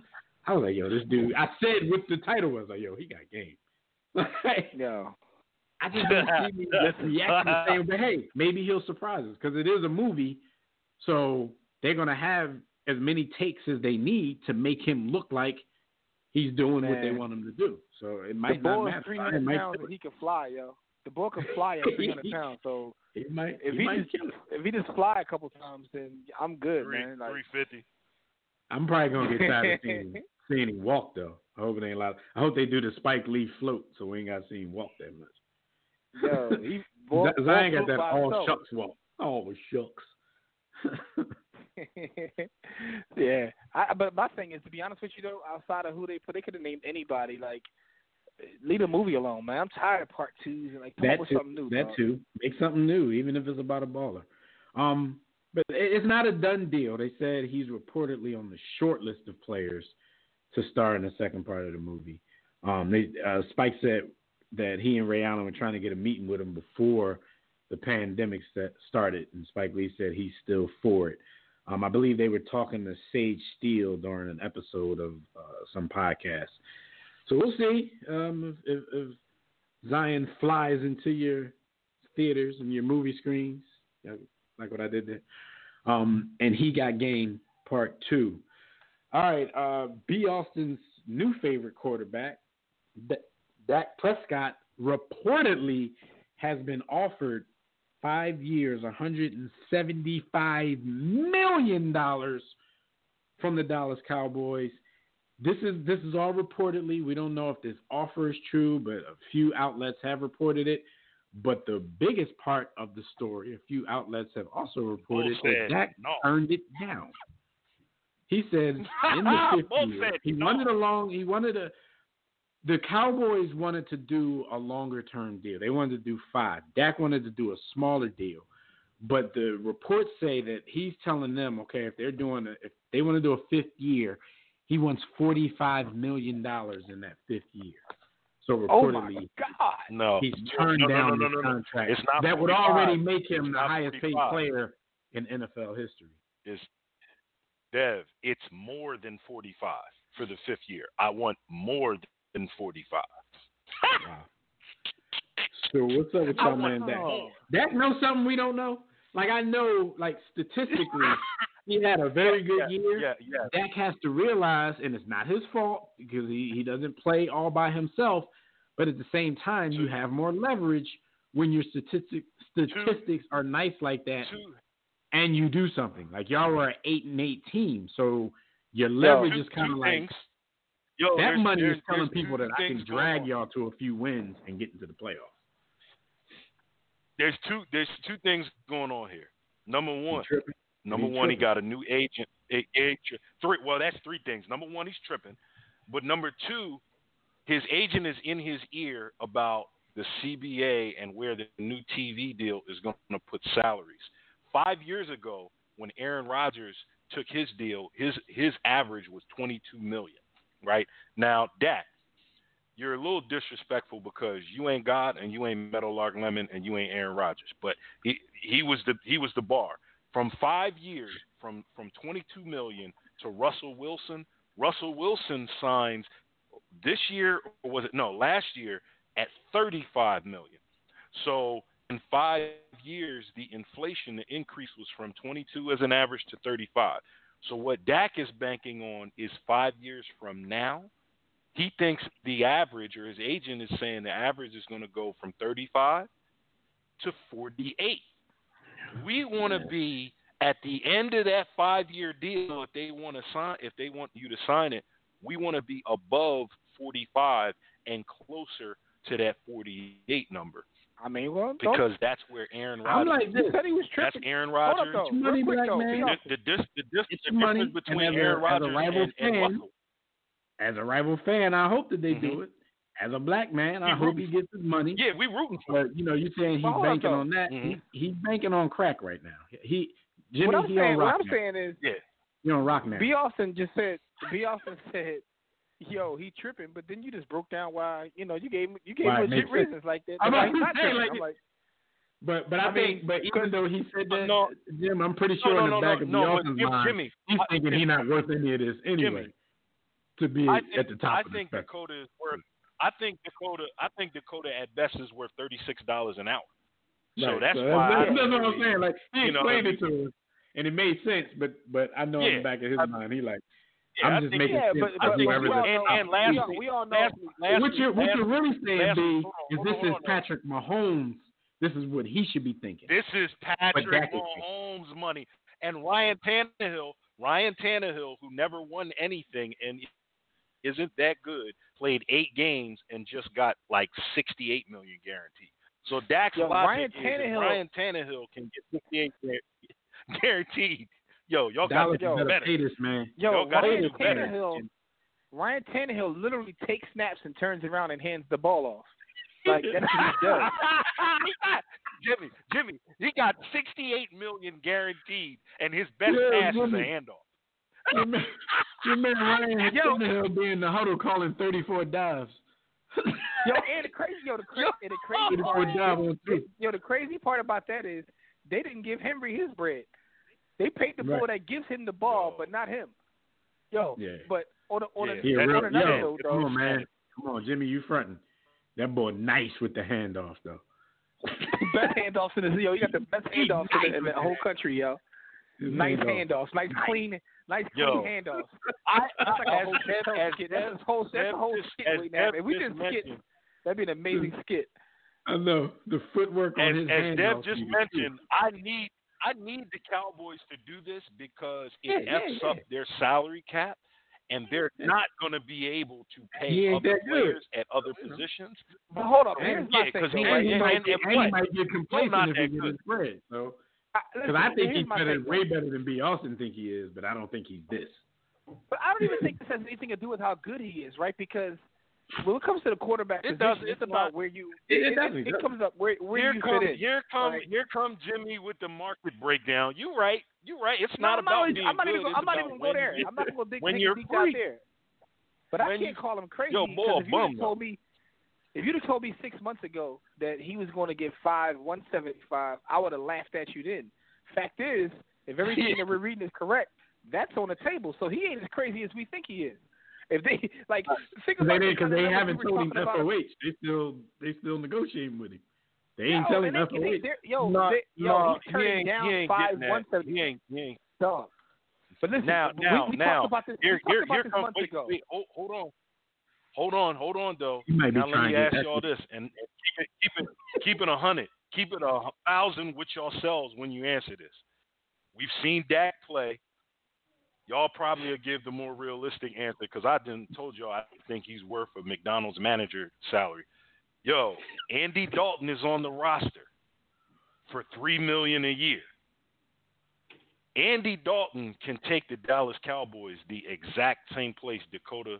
I was like, yo, this dude. I said what the title was like, yo, he got game. Like, Yo, I just don't see me reacting the same. But hey, maybe he'll surprise us because it is a movie, so they're gonna have as many takes as they need to make him look like he's doing what they want him to do. So it the might not boy is matter. 300 pounds and he can fly, yo. The boy can fly at 300 pounds. So he might. if he he, might just kill if he just fly a couple times, then I'm good, Three, man. Like, 350. I'm probably gonna get tired of seeing, seeing him walk though. I hope it ain't loud. I hope they do the Spike Lee float so we ain't got to see him walk that much. yo, he boy, Z- Zion boy got that all himself. Oh. shucks walk. All shucks. yeah, I, but my thing is to be honest with you though, outside of who they put, they could have named anybody. Like, leave the movie alone, man. I'm tired of part twos and like come that up with too. something new. that dog. too. Make something new, even if it's about a baller. Um, but it- it's not a done deal. They said he's reportedly on the short list of players to star in the second part of the movie. Um, they uh, Spike said that he and Ray Allen were trying to get a meeting with him before the pandemic sta- started, and Spike Lee said he's still for it. Um, I believe they were talking to Sage Steele during an episode of uh, some podcast. So we'll see um, if, if, Zion flies into your theaters and your movie screens, like- what I did there. Um, and he got game part two. All right, uh, B. Austin's new favorite quarterback, Dak Prescott, reportedly has been offered five years, $175 million from the Dallas Cowboys. This is this is all reportedly. We don't know if this offer is true, but a few outlets have reported it. But the biggest part of the story, a few outlets have also reported Bull that Dak no. turned it down. He said in the fifth year, he no. wanted a long. He wanted a. The Cowboys wanted to do a longer term deal. They wanted to do five. Dak wanted to do a smaller deal, but the reports say that he's telling them, okay, if they're doing, a, if they want to do a fifth year, he wants forty five million dollars in that fifth year. So Oh reportedly, god! No. he's turned no, no, down no, no, this no, no. contract It's not that would already make him It's the not highest paid player in NFL history. Is Dev, it's more than 45 for the fifth year. I want more than 45. Wow. So what's up with I y'all, man? want Dak? more. Knows something we don't know. Like I know, like statistically, he had a very good yeah, year. Yeah, yeah. Dak has to realize, and it's not his fault because he, he doesn't play all by himself, but at the same time, you have more leverage when your statistic statistics are nice like that, Two, and you do something. Like y'all were an eight and eight team, so your leverage two- is kind of like things. Yo, that money is telling people that I can drag y'all to a few wins and get into the playoffs. There's two. There's two things going on here. Number one. Number He one, he got a new agent. A, a, three. Well, that's three things. Number one, he's tripping. But number two, his agent is in his ear about the CBA and where the new TV deal is going to put salaries. Five years ago, when Aaron Rodgers took his deal, his his average was 22 million. Right now, Dak, you're a little disrespectful because you ain't God and you ain't Meadowlark Lemon and you ain't Aaron Rodgers. But he he was the he was the bar from five years from from 22 million to Russell Wilson. Russell Wilson signs this year or was it no last year at 35 million. So in five years, the inflation, the increase was from 22 as an average to 35. So what Dak is banking on is five years from now. He thinks the average, or his agent is saying the average is going to go from 35 to 48. We want to be at the end of that five-year deal. If they want to sign, if they want you to sign it, we want to be above 45 and closer to that 48 number I mean, well, don't- because that's where Aaron Rodgers. I'm Rodgers. like you this. said he was that's tripping. Aaron Hold up, Rodgers. though. Money, quick, black though. man. The, the, dis- the, dis- It's the money, difference and between as a- Aaron as a rival and, and fan, Russell. As a rival fan, I hope that they do Mhm. it. As a black man, I You hope rooting he gets his money. Yeah, we rooting for. But you know, you're saying he's hold banking though. on that. Mhm. He, he's banking on crack right now. He Jimmy, what I'm he saying, on what I'm now. saying is, Yeah. He on rock now. B. Austin just said, B. Austin said, "Yo, he tripping," but then you just broke down why. You know, you gave him- you gave him legit sense. reasons like that. I'm why about he's to not say, tripping. like, I'm like, But but I, I think mean, but even though he said that, No. Jim, I'm pretty sure no, in the back no, of no, B. Austin's Jim- mind, Jimmy, he's I- thinking he's not worth any of this anyway Jimmy, to be I at the top I of think. Dakota is worth. I think Dakota. I think Dakota at best is worth thirty six dollars an hour. So that's So why. That's, I that's what I'm saying. Like he you know, explained it to us, and it made sense. But but I know in the back of his mind, he like Yeah, I'm I just think- making yeah, sense. but, but, but whoever we all and- know, and last week- we all know. last, last what you're what last- you're really saying, B, is this is. Patrick Mahomes. This is what he should be thinking. This is Patrick Mahomes' money and Ryan Tannehill. Ryan Tannehill, who never won anything and isn't that good, played eight games and just got like sixty-eight million guaranteed. So Dak's Yo, Ryan Tannehill- Ryan Tannehill can get sixty-eight guaranteed. Yo, y'all got Dallas to you do better better. pay this man. Yo, Y'all gotta Ryan do better. Tannehill, Ryan Tannehill literally takes snaps and turns around and hands the ball off. Like that's what he does. Jimmy, Jimmy, he got sixty-eight million guaranteed, and his best Yeah, pass is a handoff. Your man, your man Ryan Yo. Tannehill be in the huddle calling 34 dives. Yo, and the crazy, yo, the crazy, and the crazy 34 part, dive on three. yo, the crazy part about that is they didn't give Henry his bread. They paid the Right. fool that gives him the ball, Yo. but not him. Yo, Yeah. but on a, on, a, Yeah. Yeah, on real, another yo, note, come though, on, man. Come on, Jimmy, you fronting. That boy nice with the handoff, though. best handoffs in the yo, you got the best He handoffs in the, in the whole country, yo. Nice handoffs, nice clean, nice clean handoffs. I, That's like a as, whole as, skit. as, skit. That's a whole, that's a whole Dev skit right now. If we just did skit, that'd be an amazing skit. I know the footwork on as, his as Dev just mentioned, I need I need the Cowboys to do this because it Yeah, f's yeah. up their salary cap, and they're not going to be able to pay other that good. players at other positions. But hold on, And- yeah, my thing, 'cause he- and he, and- might, and- get, and and he might get complacent if he gets his spread. So, I, because listen, I think he's better, way better than B. Austin think he is, but I don't think he's this. But I don't even think this has anything to do with how good he is, right? Because when it comes to the quarterback It position, does- it's it's about where you. It- it it, it, it comes up where where here you come fit in. here come right? here come Jimmy with the market breakdown. You right, you right. It's No, not I'm about not, being I'm not good. even. it's I'm not even go there. I'm not gonna dig when take you're a deep out there. But I can't you- call him crazy. Yo, 'cause boy, if you bum, would told me, if you'd have told me six months ago that he was going to get five, one seventy five, I would have laughed at you then. Fact is, if everything that we're reading is correct, that's on the table. So he ain't as crazy as we think he is. If they like, think Because they, about they, the 'cause they haven't told him talking about. FOH. They still they still negotiating with him. They ain't Yo, telling they- FOH. they- Yo, No, they, yo, no, he's he turning ain't, down he ain't five, getting that. one seventy. He ain't, he ain't. Dog. But listen, Now, we, now, we now, talked about this. Here, we here, talked about here this comes. months Wait, ago. wait, hold, hold on. hold on, hold on though. You might be now let me ask y'all this, and, and keep it, keep it, keep it a hundred, keep it a thousand with yourselves when you answer this. We've seen Dak play. Y'all probably will give the more realistic answer because I didn't told y'all I think he's worth a McDonald's manager salary. Yo, Andy Dalton is on the roster for three million a year. Andy Dalton can take the Dallas Cowboys the exact same place Dakota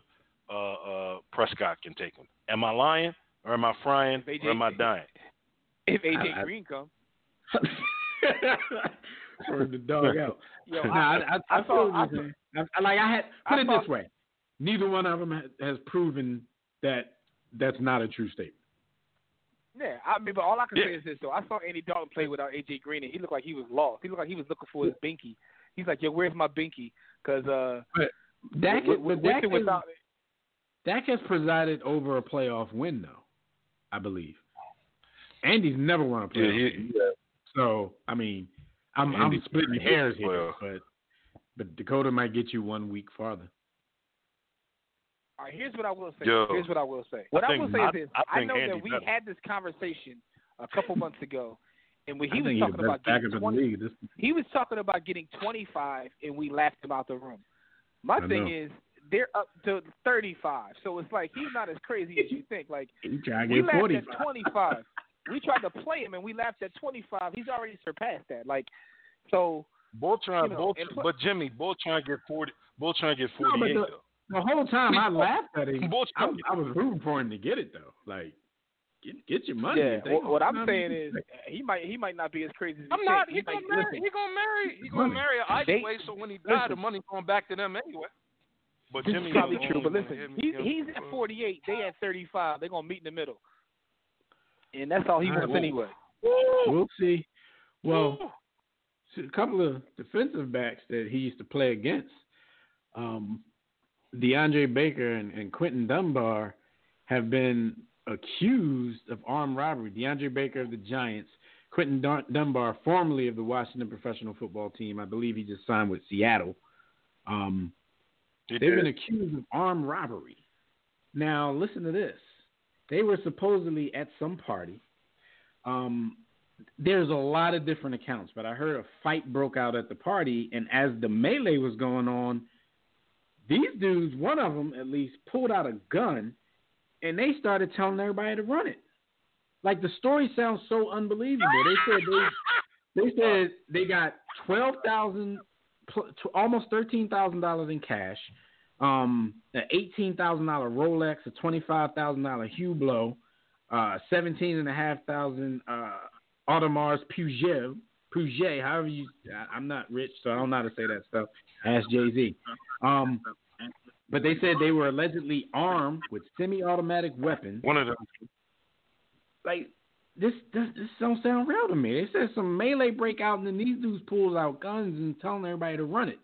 uh, uh, Prescott can take them. Am I lying or am I frying AJ or am I dying? If AJ I- I- Green come, Word the dog out. yo, Nah, I, I, I, I, I feel saw- what I you're. I, I- like I had put I it saw- this way: neither one of them has proven that that's not a true statement. yeah, I mean, but all I can Yeah. say is this though: I saw Andy Dalton play without AJ Green, and he looked like he was lost. He looked like he was looking for his binky. He's like, yo, where's my binky? Because uh, Dak, with, but with, Dak, with, has, Dak has presided over a playoff win, though. I believe. Andy's never won a Yeah, playoff he- game. So I mean, I'm I'm splitting hairs here, Well. but but Dakota might get you one week farther. All right, here's what I will say. Yo, here's what I will say. What I, think- will say I- is this: I I, think know Andy that we better. had this conversation a couple months ago, and when he was talking about getting 20. This, he was talking about getting 25, and we laughed him out the room. My I thing know. is they're up to 35, so it's like he's not as crazy as you think. Like he trying to we get laughed 45. at 25. We tried to play him, and we laughed at 25. He's already surpassed that. Like so. Bull trying, You know, Bull, and pl- but Jimmy, Bull trying to get forty. Bull trying to get No, forty-eight. the- The whole time I laughed at him. Bull I, I was rooting for him to get it though. Like, get get your money. Yeah, what, what I'm come saying is he might he might not be as crazy as I'm you not. think. He gonna might- marry. listen, He gonna marry. He gonna marry an ice They- way. So when he died, the listen. money's going back to them anyway. But This Jimmy is probably true, but listen, him- he, he's at 48. They at 35. They're gonna meet in the middle, and that's all he All right, wants well- anyway. We'll see. Well, a couple of defensive backs that he used to play against, um, DeAndre Baker and, and Quinton Dunbar, have been accused of armed robbery. DeAndre Baker of the Giants, Quinton Dunbar, formerly of the Washington Professional Football Team, I believe he just signed with Seattle. Um, They've did. been accused of armed robbery. Now, listen to this. They were supposedly at some party. Um, there's a lot of different accounts, but I heard a fight broke out at the party, and as the melee was going on, these dudes, one of them at least, pulled out a gun, and they started telling everybody to run it. Like the story sounds so unbelievable. They said they they said they got twelve thousand, almost thirteen thousand dollars in cash, um, an eighteen thousand dollar Rolex, a twenty five thousand dollar Hublot, uh, seventeen and a half thousand uh, Audemars Peugeot, Peugeot, however you. I, I'm not rich, so I don't know how to say that stuff. Ask Jay Z. Um, but they said they were allegedly armed with semi-automatic weapons One of them. like this, this this don't sound real to me. They said some melee break out and then these dudes pulls out guns and telling everybody to run it.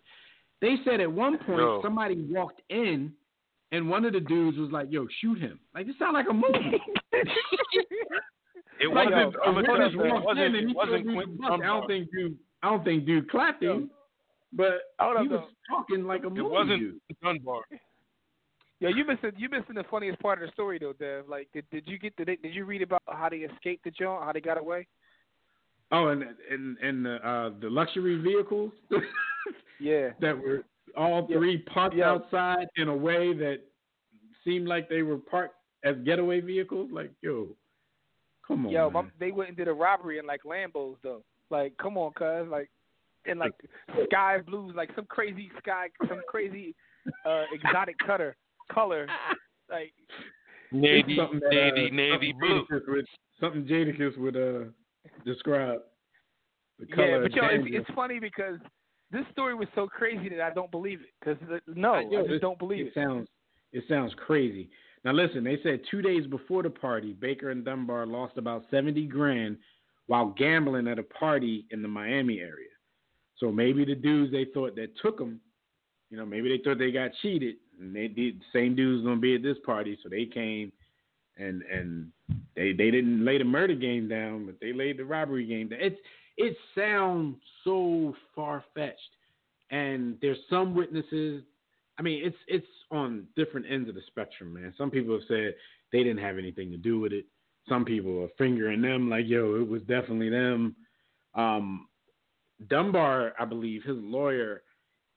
They said at one point Yo. somebody walked in and one of the dudes was like, "Yo, shoot him!" Like this sound like a movie. It like wasn't. the- I'm a gonna tell witness you, it walked wasn't. in and It he wasn't Quinton. I don't think dude. I don't think dude clapped him, but Hold he up, was though. talking like a movie. It wasn't dude. Dunbar. Yo, you missing you missing the funniest part of the story though, Dev. Like, did did you get the did you read about how they escaped the joint, how they got away? Oh, and and and the uh, the luxury vehicles Yeah. that were all Yeah. three parked Yeah. outside in a way that seemed like they were parked as getaway vehicles. Like, yo, come on, Yo, man. my, they went and did a robbery in like Lambos though. Like, come on, cuz like, in like sky blues, like some crazy sky, some crazy uh exotic cutter color. Like, Navy, Something that, navy, uh, navy something blue. Jadakiss Would, something Jadakiss would uh, describe. The color yeah, color but yo, it's, it's funny because this story was so crazy that I don't believe it. Because no, I, Yo, just this- don't believe it it. sounds it sounds crazy. Now listen, they said two days before the party, Baker and Dunbar lost about seventy grand while gambling at a party in the Miami area. So maybe the dudes they thought that took them, you know, maybe they thought they got cheated, and they did the same dudes gonna be at this party, so they came and and they they didn't lay the murder game down, but they laid the robbery game down. It's it sounds so far fetched, and there's some witnesses I mean, it's it's on different ends of the spectrum, man. Some people have said they didn't have anything to do with it. Some people are fingering them like, yo, it was definitely them. Um, Dunbar, I believe, his lawyer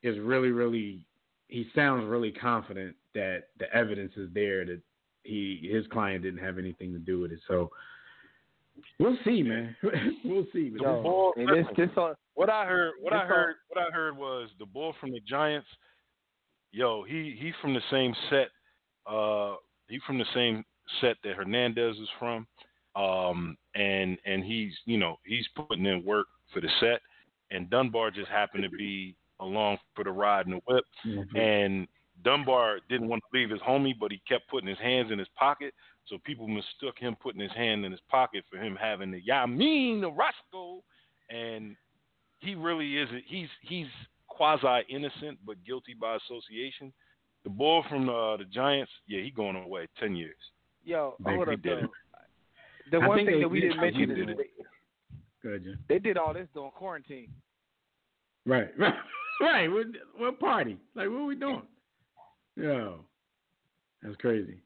is really, really. He sounds really confident that the evidence is there that he his client didn't have anything to do with it. So we'll see, man. we'll see. The Yo, bull, and this this on what I heard, what this I heard, what I heard was the bull from the Giants. Yo, he he from the same set. Uh, he from the same set that Hernandez is from. Um, and and he's you know he's putting in work for the set, and Dunbar just happened to be along for the ride in the whip. Mhm. And Dunbar didn't want to leave his homie, but he kept putting his hands in his pocket. So people mistook him putting his hand in his pocket for him having the Yamin the Roscoe, and he really is. He's he's quasi innocent but guilty by association. The boy from uh, the Giants, yeah, he going away ten years. yo, They- hold he up did it. The I one thing that we did- didn't mention he did is they, Good, Jim. they did all this during quarantine. Right, right, right. What, what party? Like, what are we doing? Yo, that's crazy.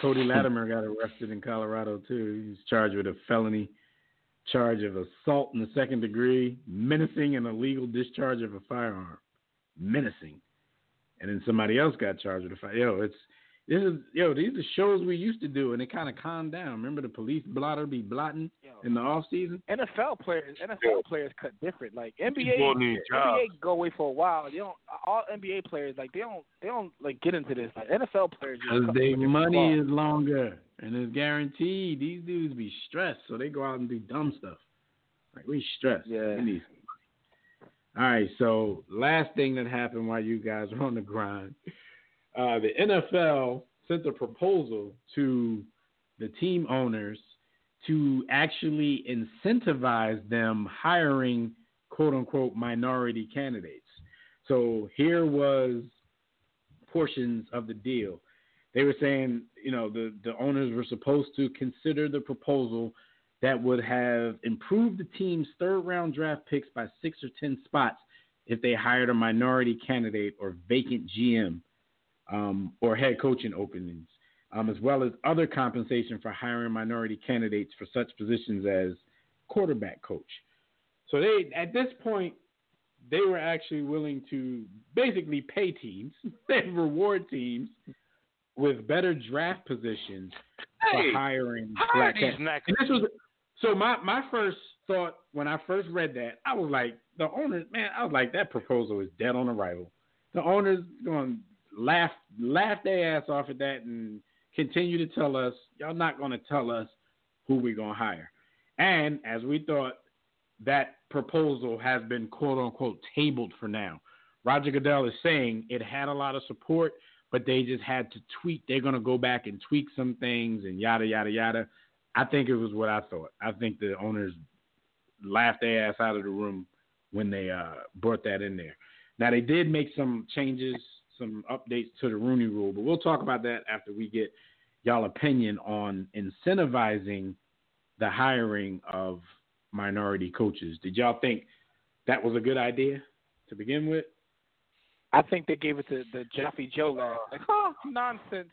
Cody Latimer got arrested in Colorado too. He's charged with a felony charge of assault in the second degree, menacing and illegal discharge of a firearm. Menacing, and then somebody else got charged with a fire. Yo, it's this is yo. These are shows we used to do, and it kind of calmed down. Remember the police blotter be blotting Yo, in the off season? NFL players, NFL Yo. players cut different. Like NBA, boys need jobs. NBA go away for a while. They don't. All NBA players like they don't. They don't like get into this. Like NFL players, just Because cut their money is longer and it's guaranteed. These dudes be stressed, so they go out and do dumb stuff. Like we stressed. Yeah. We need. All right, so last thing that happened while you guys were on the grind, uh, the NFL sent a proposal to the team owners to actually incentivize them hiring quote unquote minority candidates. So here was portions of the deal. They were saying, you know, the, the owners were supposed to consider the proposal that would have improved the team's third round draft picks by six or 10 spots if they hired a minority candidate or vacant GM um, or head coaching openings, um, as well as other compensation for hiring minority candidates for such positions as quarterback coach. So they, at this point, they were actually willing to basically pay teams, they reward teams with better draft positions Hey, for hiring black knackers. And this was so my my first thought when I first read that, I was like, the owners, man, I was like, that proposal is dead on arrival. The owners going laugh laugh their ass off at that and continue to tell us, y'all not going to tell us who we're going to hire. And as we thought, that proposal has been quote unquote tabled for now. Roger Goodell is saying it had a lot of support, but they just had to tweak. They're going to go back and tweak some things and yada, yada, yada. I think it was what I thought. I think the owners laughed their ass out of the room when they uh, brought that in there. Now, they did make some changes, some updates to the Rooney rule, but we'll talk about that after we get y'all opinion on incentivizing the hiring of minority coaches. Did y'all think that was a good idea to begin with? I think they gave it to the Jeffy Joe. Like, oh, nonsense.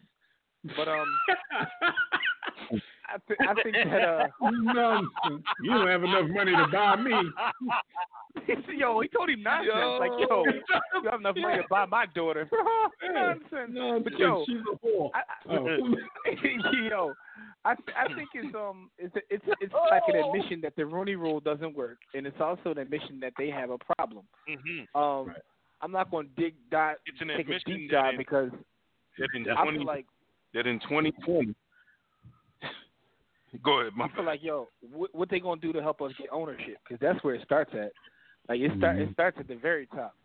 But um, I, th- I think that uh, Nonsense. You don't have enough money to buy me. yo, he told him nonsense. Like, yo, you have enough money to buy my daughter. nonsense. Nonsense. But yo, She's a whore. I, Oh. yo, I I think it's um it's it's it's like an admission that the Rooney Rule doesn't work, and it's also an admission that they have a problem. hmm Um, Right. I'm not going to dig dive It's an take a admission deep dive because That in, I feel like that in 2020. Go ahead, my I feel like yo, what, what they gonna do to help us get ownership? Because that's where it starts at. Like it start Mhm. it starts at the very top.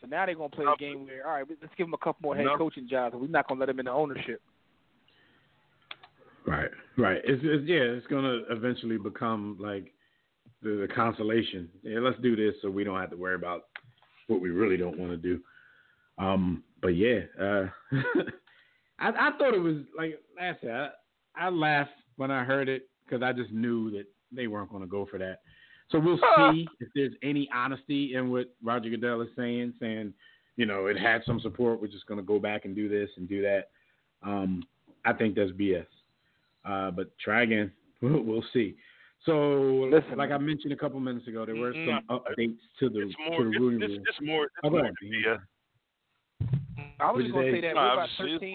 So now they're gonna play a game where all right, let's give them a couple more head No. coaching jobs, and we're not gonna let them in the ownership. Right, right. It's, it's yeah, it's gonna eventually become like the, the consolation. Yeah, let's do this so we don't have to worry about what we really don't want to do. Um, but yeah, uh, I, I thought it was like I said, I, I laughed when I heard it because I just knew that they weren't going to go for that. So we'll see if there's any honesty in what Roger Goodell is saying, saying, you know, it had some support. We're just going to go back and do this and do that. Um, I think that's BS. Uh, but try again. We'll, we'll see. So, Listen, like I mentioned a couple minutes ago, there were some updates to the It's to the It's, ruling it's, rule. it's more. It's Oh, more than Dean. BS. I was just gonna say? say that No, we're about obviously, it's 13.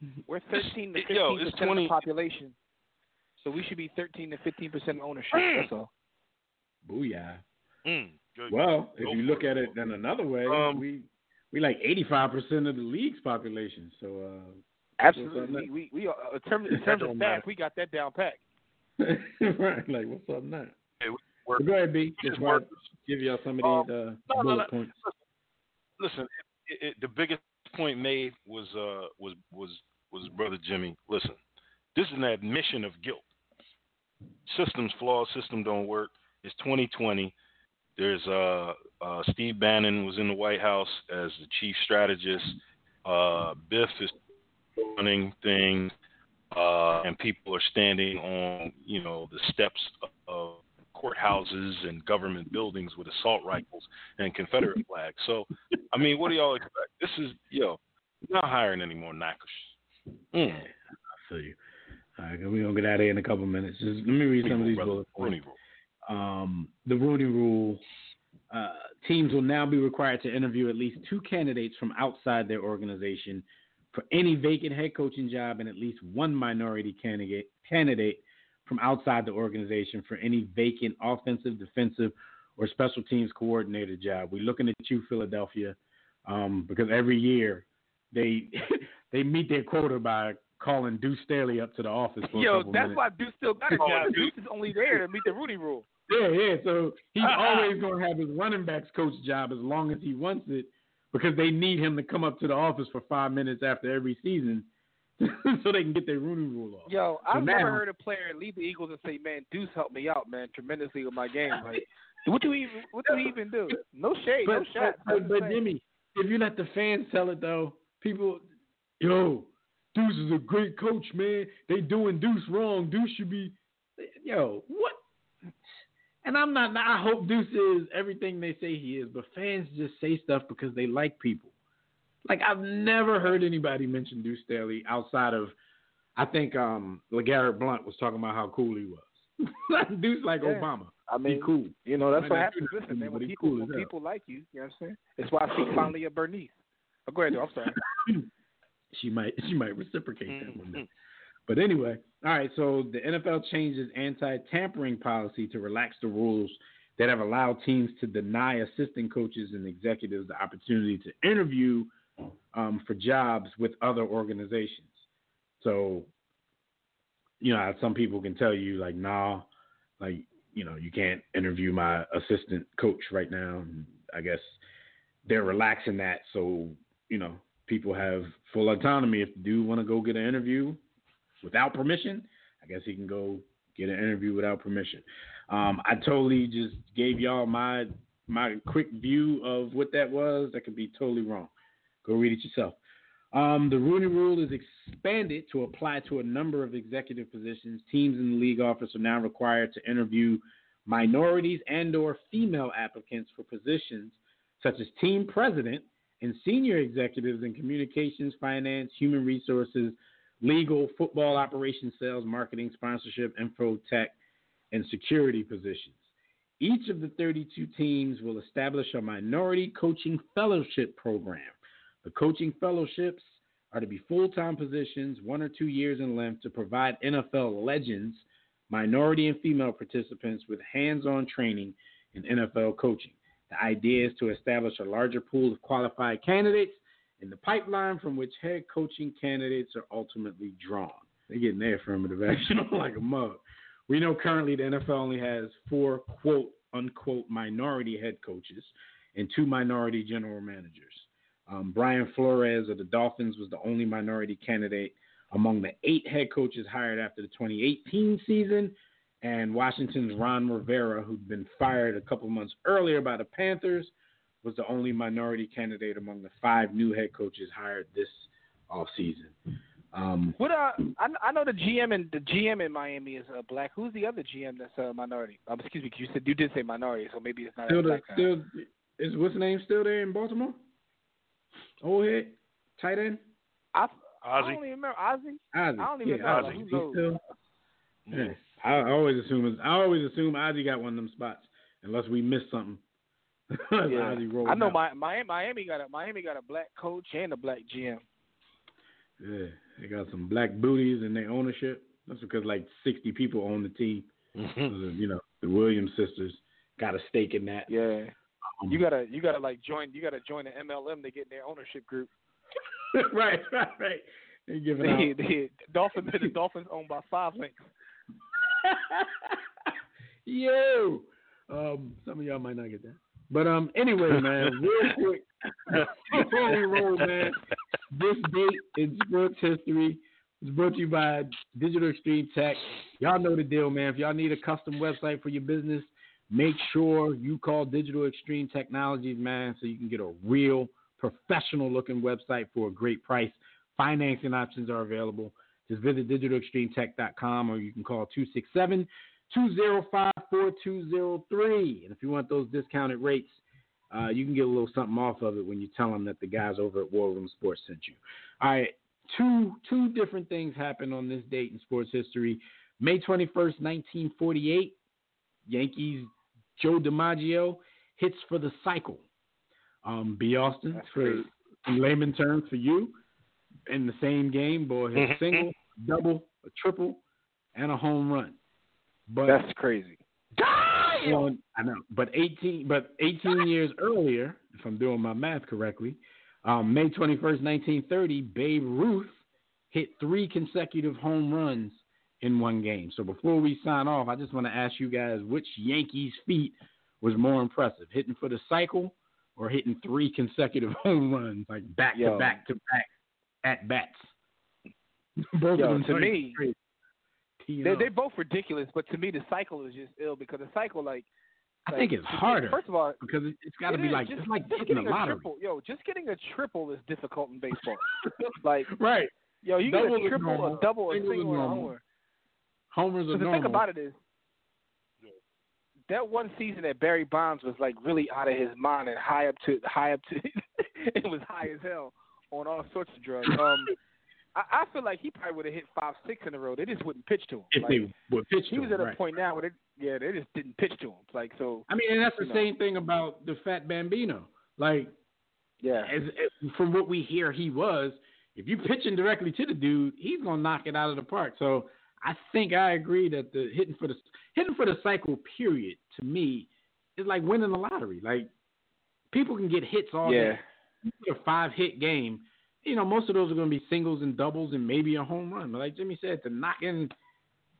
More than BS. We're 13 to 15 Yo, percent of the population, so we should be 13 to 15 percent ownership. Mm. That's all. Booyah. Mm, good. Well, if Go you look it. at it in another way, Um, we we like eighty five percent of the league's population. So uh, Absolutely, we we, we uh, in terms in terms of don't stats, matter. we got that down pat. right, like what's up now? Hey, we go ahead, B. Just just want work- to give y'all some of Um, these uh, no, no, bullet no. points. listen, it, it, the biggest point made was uh was was was brother Jimmy. Listen, this is an admission of guilt. Systems flawed. System don't work. It's 2020. There's uh, uh Steve Bannon was in the White House as the chief strategist. Uh, Biff is running things, uh, and people are standing on you know the steps of courthouses and government buildings with assault rifles and Confederate flags. So, I mean, what do y'all expect? This is, yo, not hiring any more knackers. Mm. I feel you. All right, we're gonna get out of here in a couple minutes. Just let me read some of these bullet points. Um, the Rooney Rule, uh, teams will now be required to interview at least two candidates from outside their organization for any vacant head coaching job and at least one minority candidate candidate from outside the organization for any vacant offensive, defensive, or special teams coordinator job. We're looking at you, Philadelphia, um, because every year they they meet their quota by calling Deuce Staley up to the office for Yo, that's minutes. why Deuce still got a job. Deuce. Is only there to meet the Rooney Rule. Yeah, yeah. So he's always going to have his running backs coach job as long as he wants it because they need him to come up to the office for five minutes after every season so they can get their Rooney rule off. Yo, I've never now- heard a player leave the Eagles and say, "Man, Deuce helped me out, man, tremendously with my game." Like, what do he even? What do even do? No shade, But, no shot. but, but, but Jimmy, if you let the fans tell it though, people, yo, Deuce is a great coach, man. They doing Deuce wrong. Deuce should be, yo, what? And I'm not. I hope Deuce is everything they say he is, but fans just say stuff because they like people. Like I've never heard anybody mention Deuce Staley outside of, I think um LeGarrette Blount was talking about how cool he was. Deuce like Yeah. Obama. I He mean, cool. you know, that's Might what not happens. Listen, man, when people cool when people like you, you know what I'm saying? That's why I speak fondly of Bernice. Oh, go ahead. I'm sorry. she might she might reciprocate that one. Day. But anyway, all right. So the NFL changed its anti-tampering policy to relax the rules that have allowed teams to deny assistant coaches and executives the opportunity to interview um, for jobs with other organizations. So, you know, some people can tell you like, nah, like you know, you can't interview my assistant coach right now. I guess they're relaxing that, so you know, people have full autonomy. If the dude want to go get an interview without permission, I guess he can go get an interview without permission. Um, I totally just gave y'all my my quick view of what that was. That could be totally wrong. Go read it yourself. Um, the Rooney Rule is expanded to apply to a number of executive positions. Teams in the league office are now required to interview minorities and/or female applicants for positions such as team president and senior executives in communications, finance, human resources, legal, football operations, sales, marketing, sponsorship, info tech, and security positions. Each of the 32 teams will establish a minority coaching fellowship program. The coaching fellowships are to be full time positions, one or two years in length, to provide NFL legends, minority and female participants with hands on training in NFL coaching. The idea is to establish a larger pool of qualified candidates in the pipeline from which head coaching candidates are ultimately drawn. They're getting their affirmative action on like a mug. We know currently the NFL only has four quote unquote minority head coaches and two minority general managers. Um, Brian Flores of the Dolphins was the only minority candidate among the eight head coaches hired after the 2018 season. And Washington's Ron Rivera, who'd been fired a couple months earlier by the Panthers, was the only minority candidate among the five new head coaches hired this offseason. Um, What uh, I, I know the GM and the GM in Miami is uh, black. Who's the other GM that's a uh, minority? Um, excuse me, you said you did say minority, so maybe it's not a still, the, black guy. still, is what's the name still there in Baltimore? Old head, tight end. I, I don't even remember Ozzie. Ozzie. I don't even yeah, know. Ozzie. Like, who knows? still- yeah. I, I always assume I always assume Ozzie got one of them spots unless we missed something. Yeah. I know out. my, Miami, Miami got a Miami got a black coach and a black GM. Yeah, they got some black booties in their ownership. That's because like sixty people own the team. You know, the Williams sisters got a stake in that. Yeah, Um, you gotta you gotta like join you gotta join the MLM to get in their ownership group. right, right, right. They giving The, out. the Dolphins the Dolphins owned by five links. Yo, um, some of y'all might not get that, but um, anyway, man, real quick before we roll, man, this date in sports history is brought to you by Digital Extreme Tech. Y'all know the deal, man. If y'all need a custom website for your business, make sure you call Digital Extreme Technologies, man, so you can get a real professional looking website for a great price. Financing options are available. Just visit digitalextremetech.com or you can call 267 205 4203. And if you want those discounted rates, uh, you can get a little something off of it when you tell them that the guys over at War Room Sports sent you. All right, two two different things happened on this date in sports history. May 21st, 1948, Yankees Joe DiMaggio hits for the cycle. Um, B. Austin, That's for in layman terms for you, in the same game, boy, Mhm. single, double, a triple, and a home run. But That's crazy. on, I know, but 18, but 18 years earlier, if I'm doing my math correctly, um, May 21st, 1930, Babe Ruth hit three consecutive home runs in one game. So before we sign off, I just want to ask you guys which Yankees feat was more impressive, hitting for the cycle or hitting three consecutive home runs, like back to back to back at bats. Both Yo, of them to me, they, they're, both ridiculous, but to me the cycle is just ill because the cycle like I like, think it's harder First of all, because it, it's got to it be is. like just, it's like just getting a lottery. triple. Yo, just getting a triple is difficult in baseball. like Right. yo, you Double get a triple, a double, a Single and a homer. Homers are So the normal. thing about it is, that one season that Barry Bonds was like really out of his mind and high up to high up to it was high as hell on all sorts of drugs. Um, I, I feel like he probably would have hit five, six in a row. They just wouldn't pitch to him. if Like, they would pitch he was him, at a right. point now where they, yeah, they just didn't pitch to him. Like so, I mean, and that's the know. same thing about the Fat Bambino. Like, yeah, as, as from what we hear, he was. If you pitching directly to the dude, he's gonna knock it out of the park. So I think I agree that the hitting for the hitting for the cycle period to me is like winning the lottery. Like people can get hits all yeah. day. You get a five hit game, you know, most of those are going to be singles and doubles and maybe a home run. But like Jimmy said, to knock in,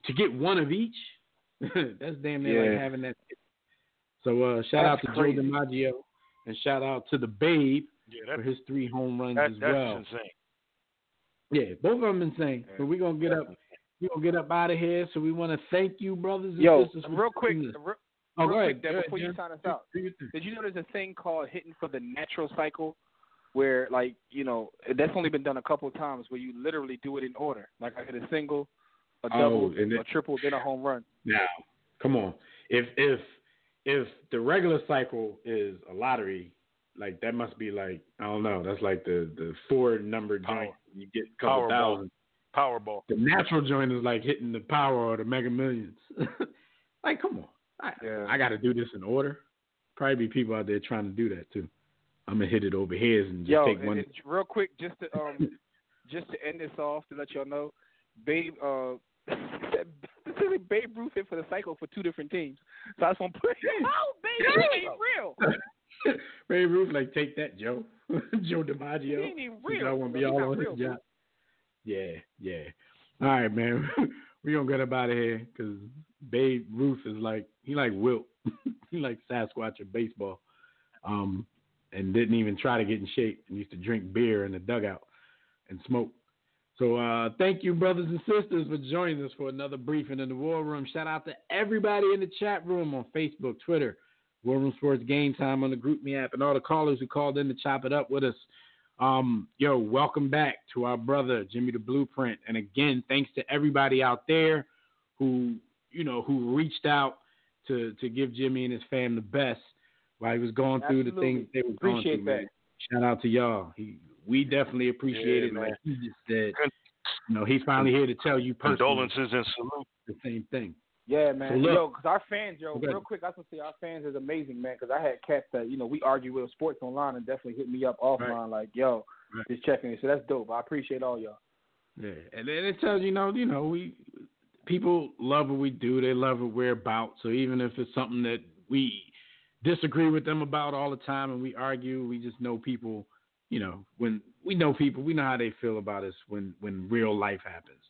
to get one of each, that's damn near Yeah. like having that. So uh, shout out to crazy. Joe DiMaggio and shout out to the Babe Yeah, for his three home runs that, as that's well. insane. Yeah, both of them insane. Yeah. But we're gonna get up. We're gonna get up out of here. So we want to thank you, brothers and Yo, sisters. for real quick, tuning real, Oh, real quick, ahead. Dan, Go ahead, before you sign us out. Do your thing. Did you know there's a thing called hitting for the natural cycle, where like you know that's only been done a couple of times, where you literally do it in order. Like I hit a single, a Oh, double, and a triple, then a home run. Now, come on. If if if the regular cycle is a lottery, like that must be like I don't know. That's like the the four number Power. joint. You get a couple Powerball. thousand. Powerball. The natural joint is like hitting the power or the Mega Millions. like, come on. I, Yeah. I got to do this in order. Probably be people out there trying to do that too. I'm gonna hit it over here and just Yo, take and- one. and real quick, just to um, just to end this off, to let y'all know, Babe, uh, specifically Babe Ruth hit for the cycle for two different teams. So I just want to put, it. oh, Babe, that ain't real. Babe Ruth, like take that, Joe. Joe He DiMaggio. ain't even real. I want to be all not on his real, job. Yeah, yeah. All right, man. we gonna get up out of here because Babe Ruth is like he like Wilt. he like Sasquatch of baseball. Um, and didn't even try to get in shape and used to drink beer in the dugout and smoke. So uh, thank you, brothers and sisters, for joining us for another briefing in the War Room. Shout out to everybody in the chat room on Facebook, Twitter, War Room Sports Game Time on the GroupMe app, and all the callers who called in to chop it up with us. Um, yo, welcome back to our brother Jimmy the Blueprint, and again, thanks to everybody out there who you know who reached out to to give Jimmy and his fam the best. While he was going through the things they were Appreciate going through. that. Man. Shout out to y'all. He, we definitely appreciate Yeah, it. man. Like he just said, you know, he's finally here to tell you Condolences and salute. the same thing. Yeah, man. So look- yo, because our fans, yo, Okay. real quick, I was gonna say our fans is amazing, man. Because I had cats that you know we argue with sports online and definitely hit me up offline, like, yo, Right. just checking it. So that's dope. I appreciate all y'all. Yeah, and then it tells you, you know, you know, we people love what we do. They love what we're about. So even if it's something that we disagree with them about all the time and we argue, we just know people. You know, when we know people, we know how they feel about us when when real life happens.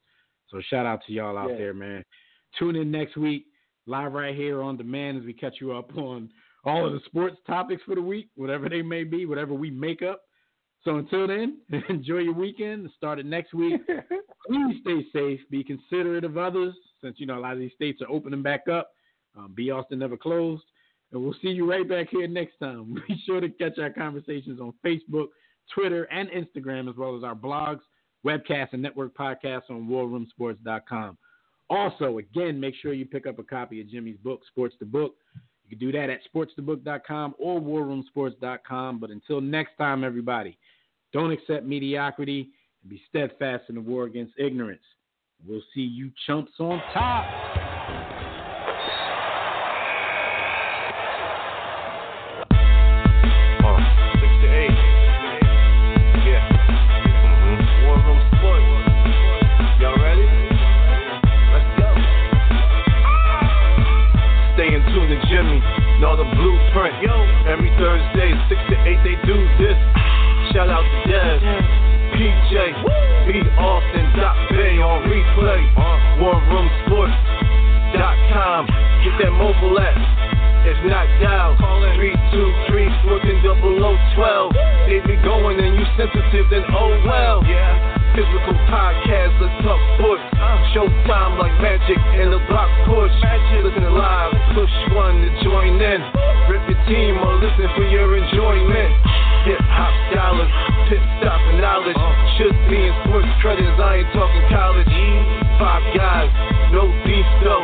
So shout out to y'all out Yeah. there, man. Tune in next week, live right here on demand as we catch you up on all of the sports topics for the week, whatever they may be, whatever we make up. So until then, enjoy your weekend. Start it next week. Please stay safe. Be considerate of others, since you know a lot of these states are opening back up. Um, B. Austin never closed, and we'll see you right back here next time. Be sure to catch our conversations on Facebook, Twitter, and Instagram, as well as our blogs, webcasts, and network podcasts on WarRoomSports.com. Also, again, make sure you pick up a copy of Jimmy's book, Sports the Book. You can do that at sportsthebook.com or warroomsports.com. But until next time, everybody, don't accept mediocrity and be steadfast in the war against ignorance. We'll see you chumps on top. Know the blueprint. Yo. Every Thursday, six to eight, they do this. Shout out to Dev. PJ. B. Austin. Dot Bay on replay. WarRoomSports.com. Get that mobile app. If not dial, call in 323 working double O twelve. They be going and you sensitive, then oh well. Yeah. Physical podcast, let's talk sports. Showtime like magic in the block push. Listen live, push one to join in. Rip your team or listen for your enjoyment. Hip hop dollars, pit stop and knowledge. Should be in sports credits, I ain't talking college. Five guys, no beef though.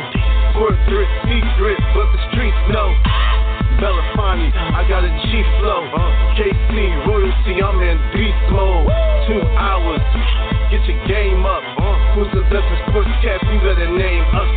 Corporate secret, but the streets know. Belafonte, I got a G flow. KC royalty, I'm in beast mode. Two hours, get your game up. Who's the best in sportscast? You better name us.